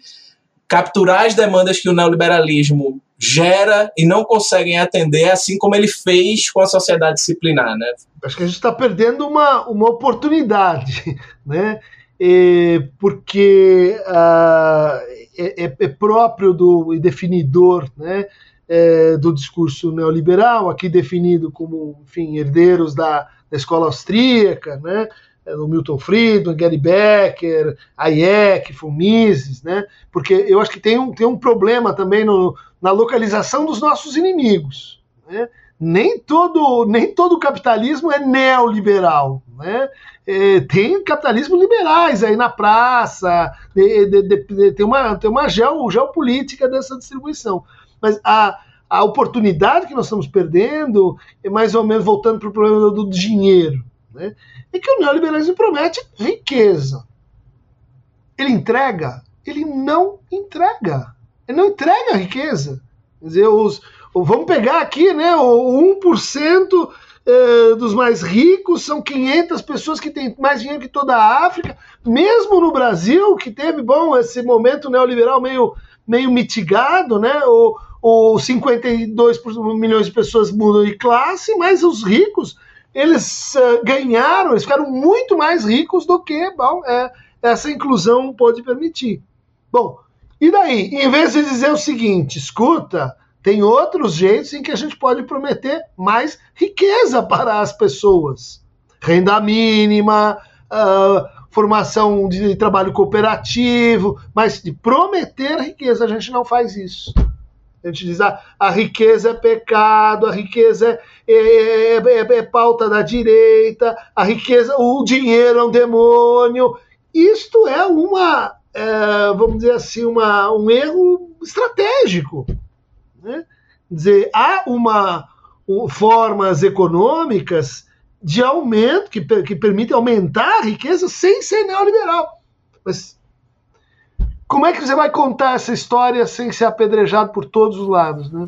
capturar as demandas que o neoliberalismo gera e não conseguem atender, assim como ele fez com a sociedade disciplinar, né? Acho que a gente está perdendo uma, uma oportunidade, [laughs] né? É, porque uh, é, é, próprio do e definidor, né? É, do discurso neoliberal, aqui definido como, enfim, herdeiros da, da escola austríaca, né? É, o Milton Friedman, Gary Becker, Hayek, von Mises, né? Porque eu acho que tem um, tem um problema também no, na localização dos nossos inimigos, né? Nem todo, nem todo capitalismo é neoliberal, né? É, tem capitalismo liberais aí na praça, de, de, de, tem uma, tem uma geo, geopolítica dessa distribuição. Mas a, a oportunidade que nós estamos perdendo é mais ou menos voltando para o problema do dinheiro né, é que o neoliberalismo promete riqueza. Ele entrega? Ele não entrega. Ele não entrega riqueza. Quer dizer, os, vamos pegar aqui, né, o 1% eh, dos mais ricos são 500 pessoas que têm mais dinheiro que toda a África, mesmo no Brasil, que teve, bom, esse momento neoliberal meio, meio mitigado, né, o, o 52 milhões de pessoas mudam de classe, mas os ricos eles uh, ganharam, eles ficaram muito mais ricos do que bom, é, essa inclusão pode permitir. Bom, e daí? Em vez de dizer o seguinte, escuta, tem outros jeitos em que a gente pode prometer mais riqueza para as pessoas. Renda mínima, uh, formação de trabalho cooperativo, mas de prometer riqueza, a gente não faz isso. A gente diz, ah, a riqueza é pecado, a riqueza é, é, é, é, pauta da direita, a riqueza, o dinheiro é um demônio. Isto é uma, vamos dizer assim, uma, um erro estratégico. Né? dizer, há uma um, formas econômicas de aumento que, que permitem aumentar a riqueza sem ser neoliberal. Mas como é que você vai contar essa história sem ser apedrejado por todos os lados, né?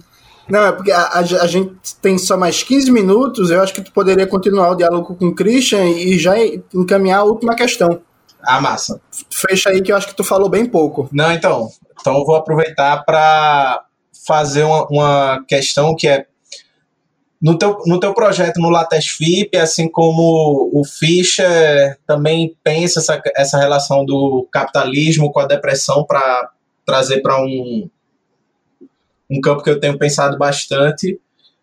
Não, é porque a, a, a, gente tem só mais 15 minutos, eu acho que tu poderia continuar o diálogo com o Christian e já encaminhar a última questão. Ah, massa. Fecha aí que eu acho que tu falou bem pouco. Não, então. Então eu vou aproveitar para fazer uma, uma questão que é no teu, no teu projeto no Lattes FIP, assim como o Fischer também pensa essa, essa relação do capitalismo com a depressão para trazer para um, um campo que eu tenho pensado bastante,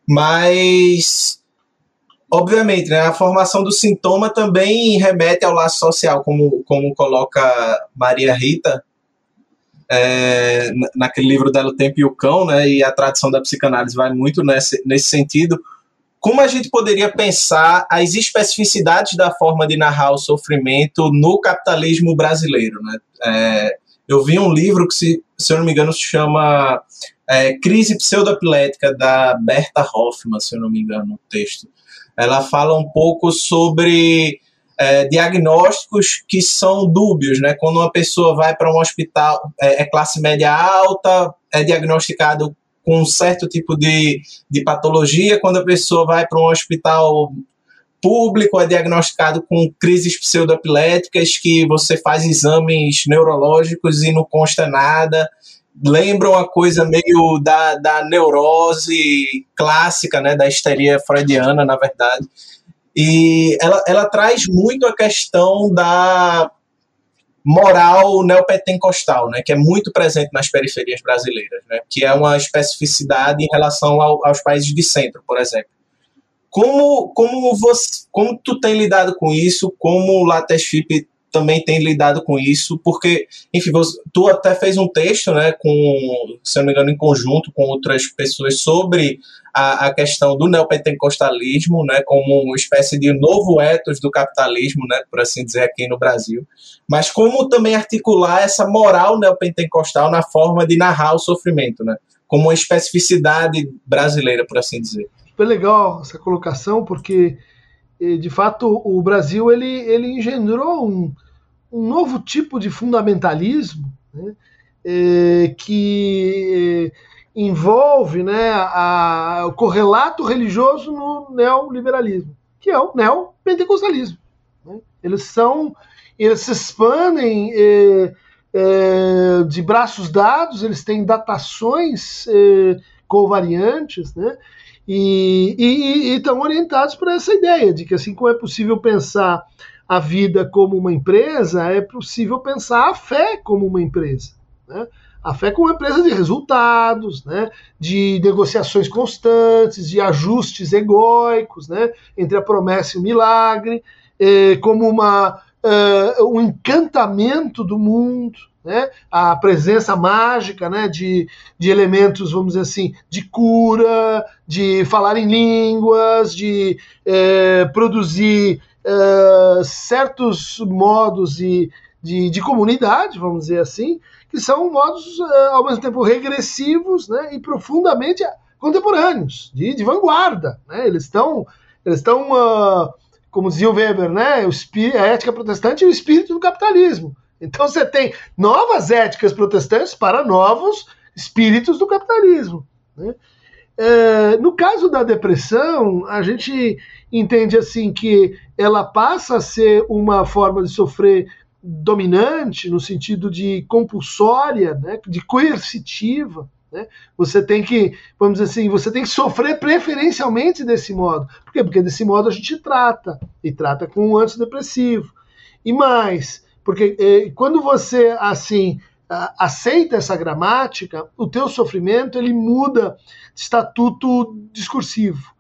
mas obviamente né, a formação do sintoma também remete ao laço social, como, como coloca Maria Rita, é, naquele livro dela O Tempo e o Cão, né, e a tradição da psicanálise vai muito nesse, nesse sentido, como a gente poderia pensar as especificidades da forma de narrar o sofrimento no capitalismo brasileiro? Né? É, eu vi um livro que, se, se eu não me engano, se chama é, Crise Pseudoepilética, da Berta Hoffman, se eu não me engano, o texto. Ela fala um pouco sobre é, diagnósticos que são dúbios, né? Quando uma pessoa vai para um hospital, é, é, classe média alta, é diagnosticado com um certo tipo de, de patologia, quando a pessoa vai para um hospital público, é diagnosticado com crises pseudoepiléticas, que você faz exames neurológicos e não consta nada. Lembra uma coisa meio da, da neurose clássica, né, da histeria freudiana, na verdade. E ela, ela traz muito a questão da moral neopentecostal, né, que é muito presente nas periferias brasileiras, né, que é uma especificidade em relação ao, aos países de centro, por exemplo. Como, como, você, como tu tem lidado com isso? Como o Lattes FIP também tem lidado com isso? Porque, enfim, você, tu até fez um texto, né, com, se não me engano, em conjunto com outras pessoas sobre a, a questão do neopentecostalismo, né, como uma espécie de novo ethos do capitalismo, né, por assim dizer, aqui no Brasil, mas como também articular essa moral neopentecostal na forma de narrar o sofrimento, né, como uma especificidade brasileira, por assim dizer. Super legal essa colocação, porque de fato o Brasil ele, ele engendrou um, um novo tipo de fundamentalismo né, é, que envolve né, a, o correlato religioso no neoliberalismo, que é o neopentecostalismo. Né? Eles são, eles se expandem é, é, de braços dados, eles têm datações é, covariantes, né? E, e, e estão orientados por essa ideia de que assim como é possível pensar a vida como uma empresa, é possível pensar a fé como uma empresa. Né? A fé como uma empresa de resultados, né, de negociações constantes, de ajustes egóicos né, entre a promessa e o milagre, eh, como uma, uh, um encantamento do mundo, né, a presença mágica né, de, de elementos, vamos dizer assim, de cura, de falar em línguas, de eh, produzir uh, certos modos de, de, de comunidade, vamos dizer assim, que são modos, uh, ao mesmo tempo, regressivos né, e profundamente contemporâneos, de, de vanguarda. Né? Eles estão, eles estão uh, como dizia o Weber, né, a ética protestante e o espírito do capitalismo. Então você tem novas éticas protestantes para novos espíritos do capitalismo. Né? É, no caso da depressão, a gente entende assim que ela passa a ser uma forma de sofrer dominante, no sentido de compulsória, né, de coercitiva. Né? Você tem que, vamos dizer assim, você tem que sofrer preferencialmente desse modo. Por quê? Porque desse modo a gente trata, e trata com um antidepressivo. E mais, porque eh, quando você, assim, aceita essa gramática, o teu sofrimento ele muda de estatuto discursivo.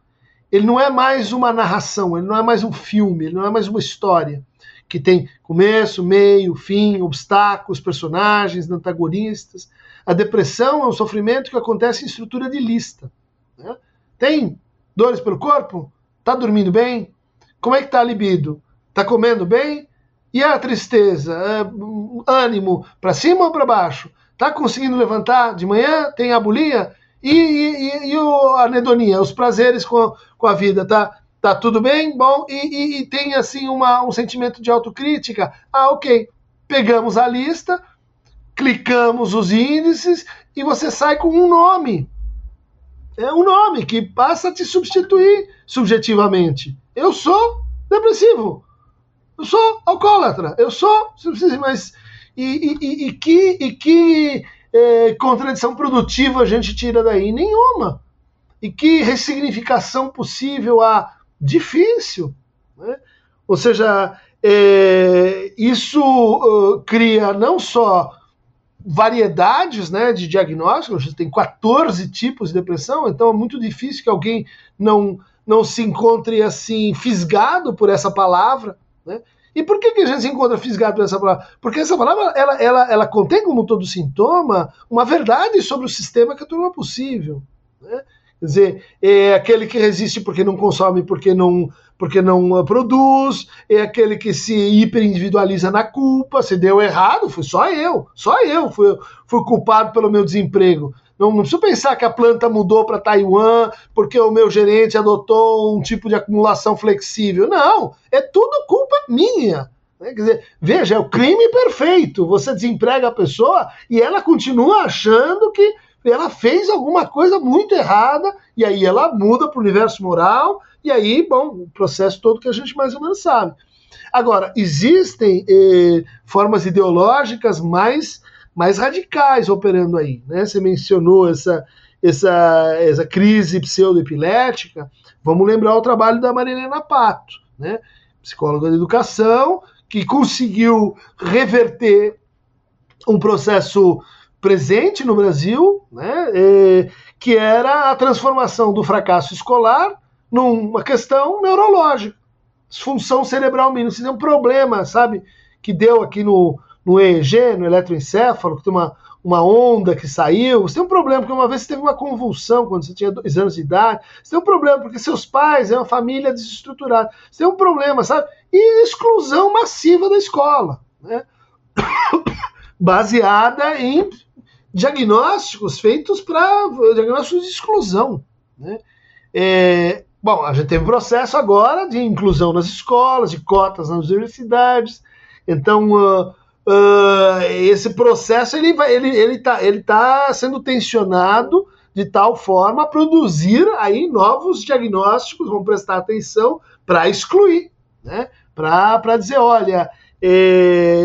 Ele não é mais uma narração, ele não é mais um filme, ele não é mais uma história. que tem começo, meio, fim, obstáculos, personagens, antagonistas. A depressão é um sofrimento que acontece em estrutura de lista. Né? Tem dores pelo corpo? Tá dormindo bem? Como é que tá a libido? Tá comendo bem? E a tristeza? É, ânimo para cima ou para baixo? Tá conseguindo levantar de manhã? Tem a bulia? E, e, e, a anedonia, os prazeres com, com a vida, tá? Tá tudo bem? Bom, e, e, e tem assim uma, um sentimento de autocrítica? Ah, ok. Pegamos a lista, clicamos os índices e você sai com um nome. É um nome que passa a te substituir subjetivamente. Eu sou depressivo. Eu sou alcoólatra. Eu sou. Mas. E, e, e que, e que é, contradição produtiva a gente tira daí? Nenhuma. E que ressignificação possível há? Difícil. Né? Ou seja, é, isso uh, cria não só variedades né, de diagnósticos, tem 14 tipos de depressão, então é muito difícil que alguém não, não se encontre assim fisgado por essa palavra. Né? E por que, que a gente se encontra fisgado por essa palavra? Porque essa palavra ela, ela, ela contém, como todo sintoma, uma verdade sobre o sistema que torna possível. Né? Quer dizer, é aquele que resiste porque não consome, porque não, porque não uh, produz, é aquele que se hiperindividualiza na culpa, se deu errado, foi só eu, só eu fui, fui culpado pelo meu desemprego. Não, não preciso pensar que a planta mudou para Taiwan porque o meu gerente adotou um tipo de acumulação flexível. Não, é tudo culpa minha. Quer dizer, veja, é o crime perfeito. Você desemprega a pessoa e ela continua achando que ela fez alguma coisa muito errada, e aí ela muda para o universo moral, e aí, bom, o processo todo que a gente mais ou menos sabe. Agora, existem eh, formas ideológicas mais, mais radicais operando aí. Né? Você mencionou essa, essa, essa crise pseudoepilética. Vamos lembrar o trabalho da Marilena Pato, né? psicóloga da educação, que conseguiu reverter um processo presente no Brasil, né, é, que era a transformação do fracasso escolar numa questão neurológica, disfunção cerebral mínima. Isso é um problema, sabe, que deu aqui no, no EEG, no eletroencefalo, que tem uma, uma onda que saiu. Você tem um problema, porque uma vez você teve uma convulsão quando você tinha dois anos de idade. Você tem um problema, porque seus pais é uma família desestruturada. Você tem um problema, sabe? E exclusão massiva da escola, né? [coughs] baseada em diagnósticos feitos para diagnósticos de exclusão. Né? É, bom, a gente teve um processo agora de inclusão nas escolas, de cotas nas universidades. Então, uh, uh, esse processo ele ele, ele tá, ele tá sendo tensionado de tal forma a produzir aí novos diagnósticos, vamos prestar atenção para excluir, né? para dizer, olha, é,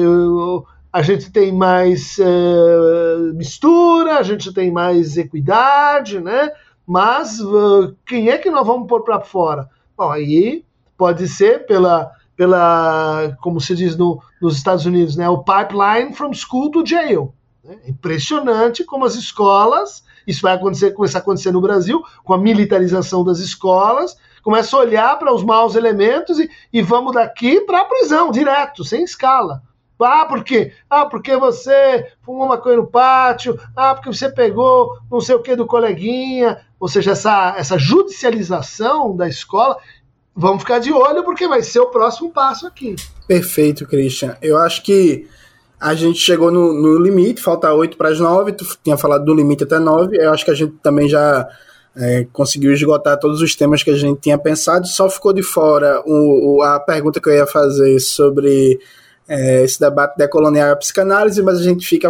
a gente tem mais uh, mistura, a gente tem mais equidade, né? Mas uh, quem é que nós vamos pôr para fora? Bom, aí pode ser pela, pela como se diz no, nos Estados Unidos, né? O pipeline from school to jail. Né? Impressionante como as escolas, isso vai acontecer, começar a acontecer no Brasil, com a militarização das escolas, começa a olhar para os maus elementos e, e vamos daqui para a prisão, direto, sem escala. Ah, por quê? Ah, porque você fumou uma coisa no pátio. Ah, porque você pegou não sei o que do coleguinha. Ou seja, essa, essa judicialização da escola. Vamos ficar de olho porque vai ser o próximo passo aqui. Perfeito, Christian. Eu acho que a gente chegou no, no limite, falta 8 para as 9. Tu tinha falado do limite até 9. Eu acho que a gente também já é, conseguiu esgotar todos os temas que a gente tinha pensado. Só ficou de fora o, o, a pergunta que eu ia fazer sobre é, esse debate decolonial e a psicanálise, mas a gente fica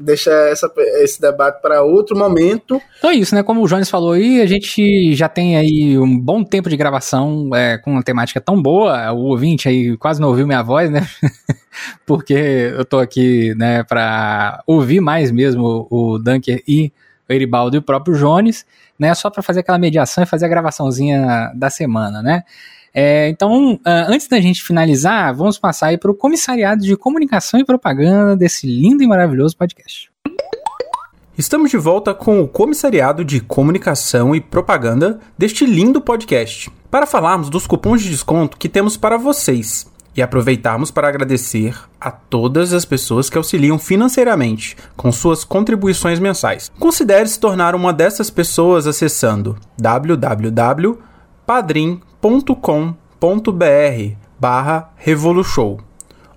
deixa essa, esse debate para outro momento. Então é isso, né? Como o Jones falou aí, a gente já tem aí um bom tempo de gravação é, com uma temática tão boa. O ouvinte aí quase não ouviu minha voz, né? [laughs] Porque eu tô aqui, né, para ouvir mais mesmo o Dunker e o Eribaldo e o próprio Jones, né? Só para fazer aquela mediação e fazer a gravaçãozinha da semana, né? É, então, uh, antes da gente finalizar, vamos passar aí para o comissariado de comunicação e propaganda desse lindo e maravilhoso podcast. Estamos de volta com o comissariado de comunicação e propaganda deste lindo podcast, para falarmos dos cupons de desconto que temos para vocês. e aproveitarmos para agradecer a todas as pessoas que auxiliam financeiramente com suas contribuições mensais. Considere se tornar uma dessas pessoas acessando www.padrim.com.br barra Revolution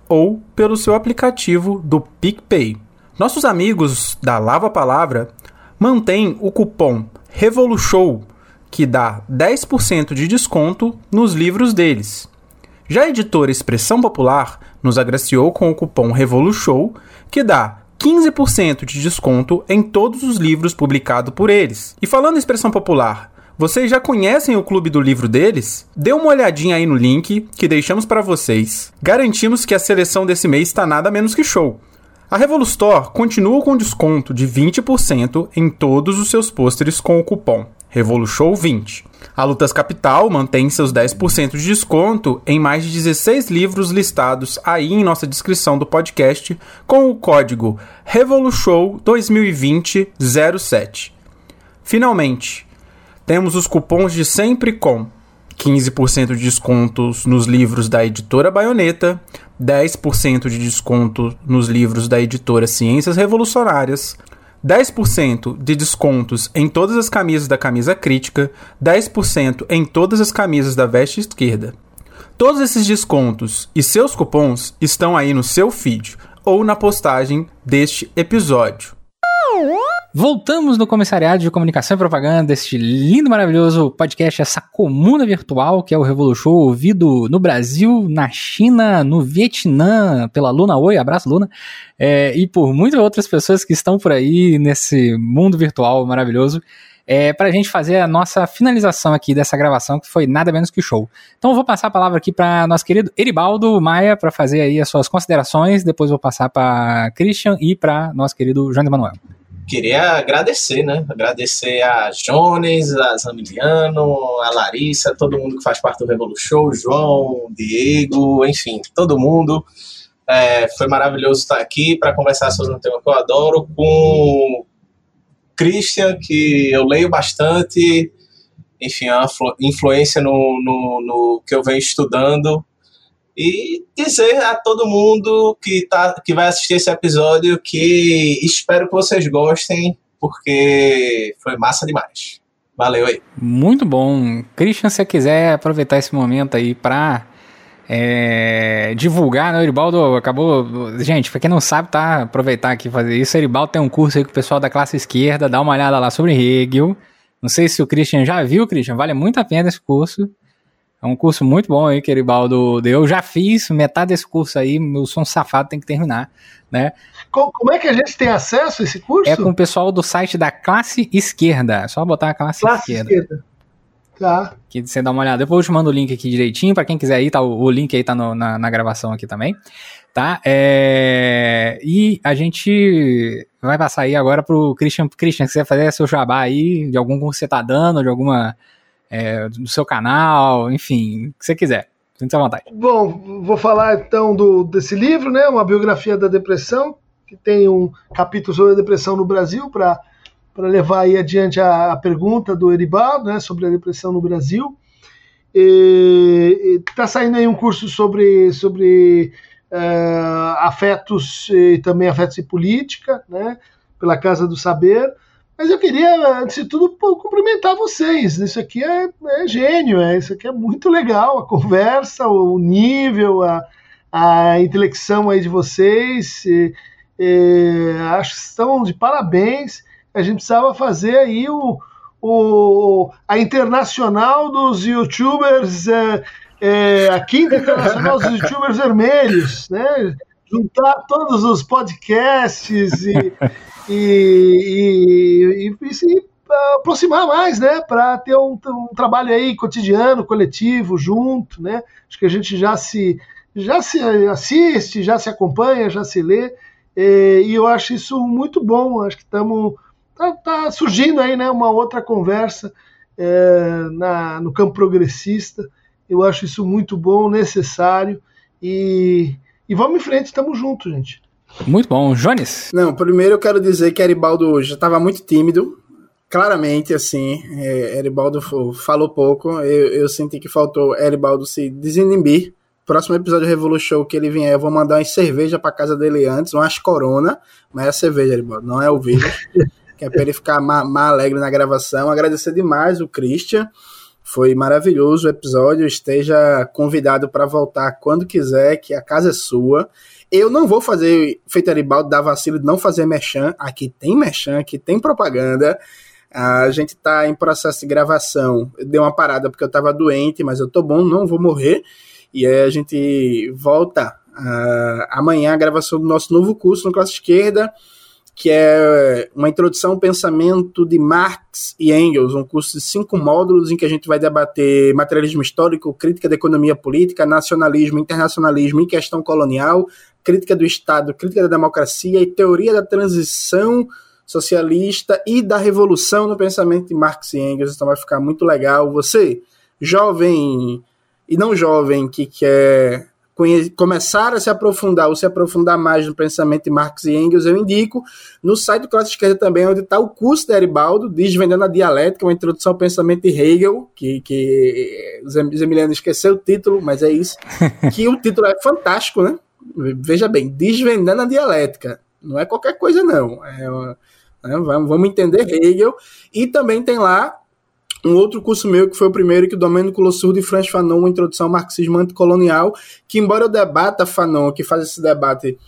ou pelo seu aplicativo do PicPay. Nossos amigos da Lava Palavra mantêm o cupom REVOLUSHOW que dá 10% de desconto nos livros deles. Já a editora Expressão Popular nos agraciou com o cupom REVOLUSHOW, que dá 15% de desconto em todos os livros publicados por eles. E falando em Expressão Popular, vocês já conhecem o clube do livro deles? Dê uma olhadinha aí no link que deixamos para vocês. Garantimos que a seleção desse mês está nada menos que show. A Revolustore continua com desconto de 20% em todos os seus pôsteres com o cupom Revolution 20. A Lutas Capital mantém seus 10% de desconto em mais de 16 livros listados aí em nossa descrição do podcast com o código Revolution 2020 07. Finalmente, temos os cupons de sempre com 15% de descontos nos livros da editora Baioneta, 10% de desconto nos livros da editora Ciências Revolucionárias, 10% de descontos em todas as camisas da camisa crítica, 10% em todas as camisas da veste esquerda. Todos esses descontos e seus cupons estão aí no seu feed ou na postagem deste episódio. Voltamos no Comissariado de Comunicação e Propaganda, este lindo, maravilhoso podcast, essa comuna virtual que é o Revolution, ouvido no Brasil, na China, no Vietnã, pela Luna. Oi, abraço Luna, é, e por muitas outras pessoas que estão por aí nesse mundo virtual maravilhoso, é, para a gente fazer a nossa finalização aqui dessa gravação, que foi nada menos que show. Então eu vou passar a palavra aqui para nosso querido Eribaldo Maia para fazer aí as suas considerações, depois vou passar para Christian e para nosso querido João Emanuel queria agradecer, né? Agradecer a Jones, a Zamiliano, a Larissa, todo mundo que faz parte do Revolution, João, Diego, enfim, todo mundo. É, foi maravilhoso estar aqui para conversar sobre um tema que eu adoro com Christian, que eu leio bastante, enfim, a influência no, no, no que eu venho estudando e dizer a todo mundo que, tá, que vai assistir esse episódio que espero que vocês gostem, porque foi massa demais. Valeu aí. Muito bom. Christian, se você quiser aproveitar esse momento aí para é, divulgar, né? O Eribaldo acabou. Gente, pra quem não sabe, tá? Aproveitar aqui fazer isso. O Eribaldo tem um curso aí com o pessoal da classe esquerda, dá uma olhada lá sobre Hegel. Não sei se o Christian já viu, Christian, vale muito a pena esse curso. É um curso muito bom aí que Eribaldo deu. Eu já fiz metade desse curso aí, meu som safado tem que terminar, né? Como é que a gente tem acesso a esse curso? É com o pessoal do site da Classe Esquerda. É só botar a Classe, classe esquerda. esquerda. Tá. Que você dá uma olhada. Depois eu te mando o link aqui direitinho, para quem quiser aí, tá, o, link aí tá no, na, na gravação aqui também, tá? É, e a gente vai passar aí agora pro Christian. Christian, se você fazer seu jabá aí, de algum curso que você tá dando, de alguma é, do seu canal, enfim, o que você quiser. Sinta à vontade. Bom, vou falar então do, desse livro, né? Uma biografia da depressão, que tem um capítulo sobre a depressão no Brasil, para levar aí adiante a, a pergunta do Eribaldo, né? Sobre a depressão no Brasil. Está saindo aí um curso sobre, sobre uh, afetos e também afetos e política, né? Pela Casa do Saber. Mas eu queria, antes de tudo, cumprimentar vocês. Isso aqui é, é gênio, é, isso aqui é muito legal. A conversa, o nível, a, a intelecção aí de vocês. E, e, acho que estão de parabéns. A gente precisava fazer aí o, o, a internacional dos youtubers, é, é, a quinta internacional dos youtubers vermelhos, né? Juntar todos os podcasts [laughs] e, e, e, e se aproximar mais, né, para ter um, um, trabalho aí cotidiano, coletivo, junto, né? Acho que a gente já se já se assiste, já se acompanha, já se lê, e, eu acho isso muito bom. Acho que estamos tá, tá, surgindo aí, né, uma outra conversa é, na, no campo progressista. Eu acho isso muito bom, necessário e, e vamos em frente, estamos juntos, gente. Muito bom. Jones? Não, primeiro eu quero dizer que Eribaldo já estava muito tímido. Claramente, assim, é, Eribaldo falou pouco. Eu, eu senti que faltou Eribaldo se desinibir próximo episódio do Revolution que ele vier, eu vou mandar uma cerveja pra casa dele antes, umas corona, mas é a cerveja, não é o vírus. [laughs] que é pra ele ficar mais, mais alegre na gravação. Agradecer demais o Christian. Foi maravilhoso o episódio. Esteja convidado para voltar quando quiser, que a casa é sua. Eu não vou fazer feito Aribaldo dar vacilo de não fazer merchan. Aqui tem merchan, aqui tem propaganda. A gente tá em processo de gravação. Eu dei uma parada porque eu tava doente, mas eu tô bom, não vou morrer. E aí a gente volta uh, amanhã a gravação do nosso novo curso no Classe Esquerda que é uma introdução ao pensamento de Marx e Engels, um curso de cinco módulos em que a gente vai debater materialismo histórico, crítica da economia política, nacionalismo, internacionalismo e questão colonial, crítica do Estado, crítica da democracia e teoria da transição socialista e da revolução no pensamento de Marx e Engels. Então vai ficar muito legal. Você, jovem e não jovem, que quer começar a se aprofundar ou se aprofundar mais no pensamento de Marx e Engels, eu indico no site do Classe Esquerda também, onde está o curso de Eribaldo, Desvendando a Dialética, uma introdução ao pensamento de Hegel, que, que os Emiliano esqueceu o título, mas é isso, [laughs] que o título é fantástico, né? Veja bem, Desvendando a Dialética, não é qualquer coisa não, é, né? vamos entender Hegel, e também tem lá um outro curso meu, que foi o primeiro, que o Domênico Lossurdo e Franz Fanon, uma introdução ao marxismo anticolonial, que embora eu debata Fanon, que faz esse debate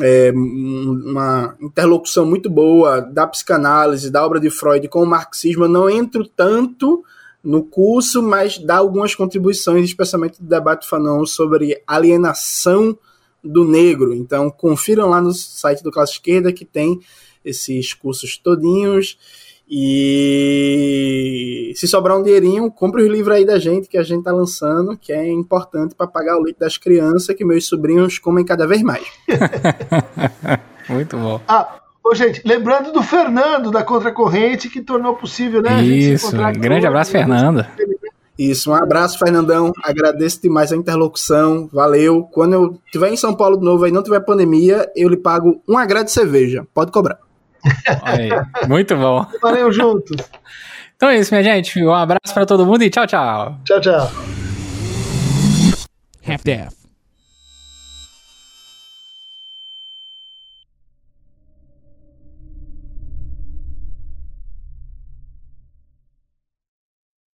é, uma interlocução muito boa da psicanálise, da obra de Freud com o marxismo, eu não entro tanto no curso, mas dá algumas contribuições, especialmente do debate Fanon sobre alienação do negro. Então, confiram lá no site do Classe Esquerda que tem esses cursos todinhos. E se sobrar um dinheirinho, compre os livros aí da gente que a gente tá lançando, que é importante para pagar o leite das crianças que meus sobrinhos comem cada vez mais. [laughs] Muito bom. Ah, ô, gente, lembrando do Fernando da Contracorrente que tornou possível, né? Isso, grande abraço, Fernando. Isso, um abraço, Fernandão. Agradeço demais a interlocução. Valeu. Quando eu estiver em São Paulo de novo e não tiver pandemia, eu lhe pago um agrado de cerveja. Pode cobrar. Aí, muito bom. Valeu juntos. Então é isso, minha gente. Um abraço para todo mundo e tchau, tchau. Tchau, tchau. Half-Death.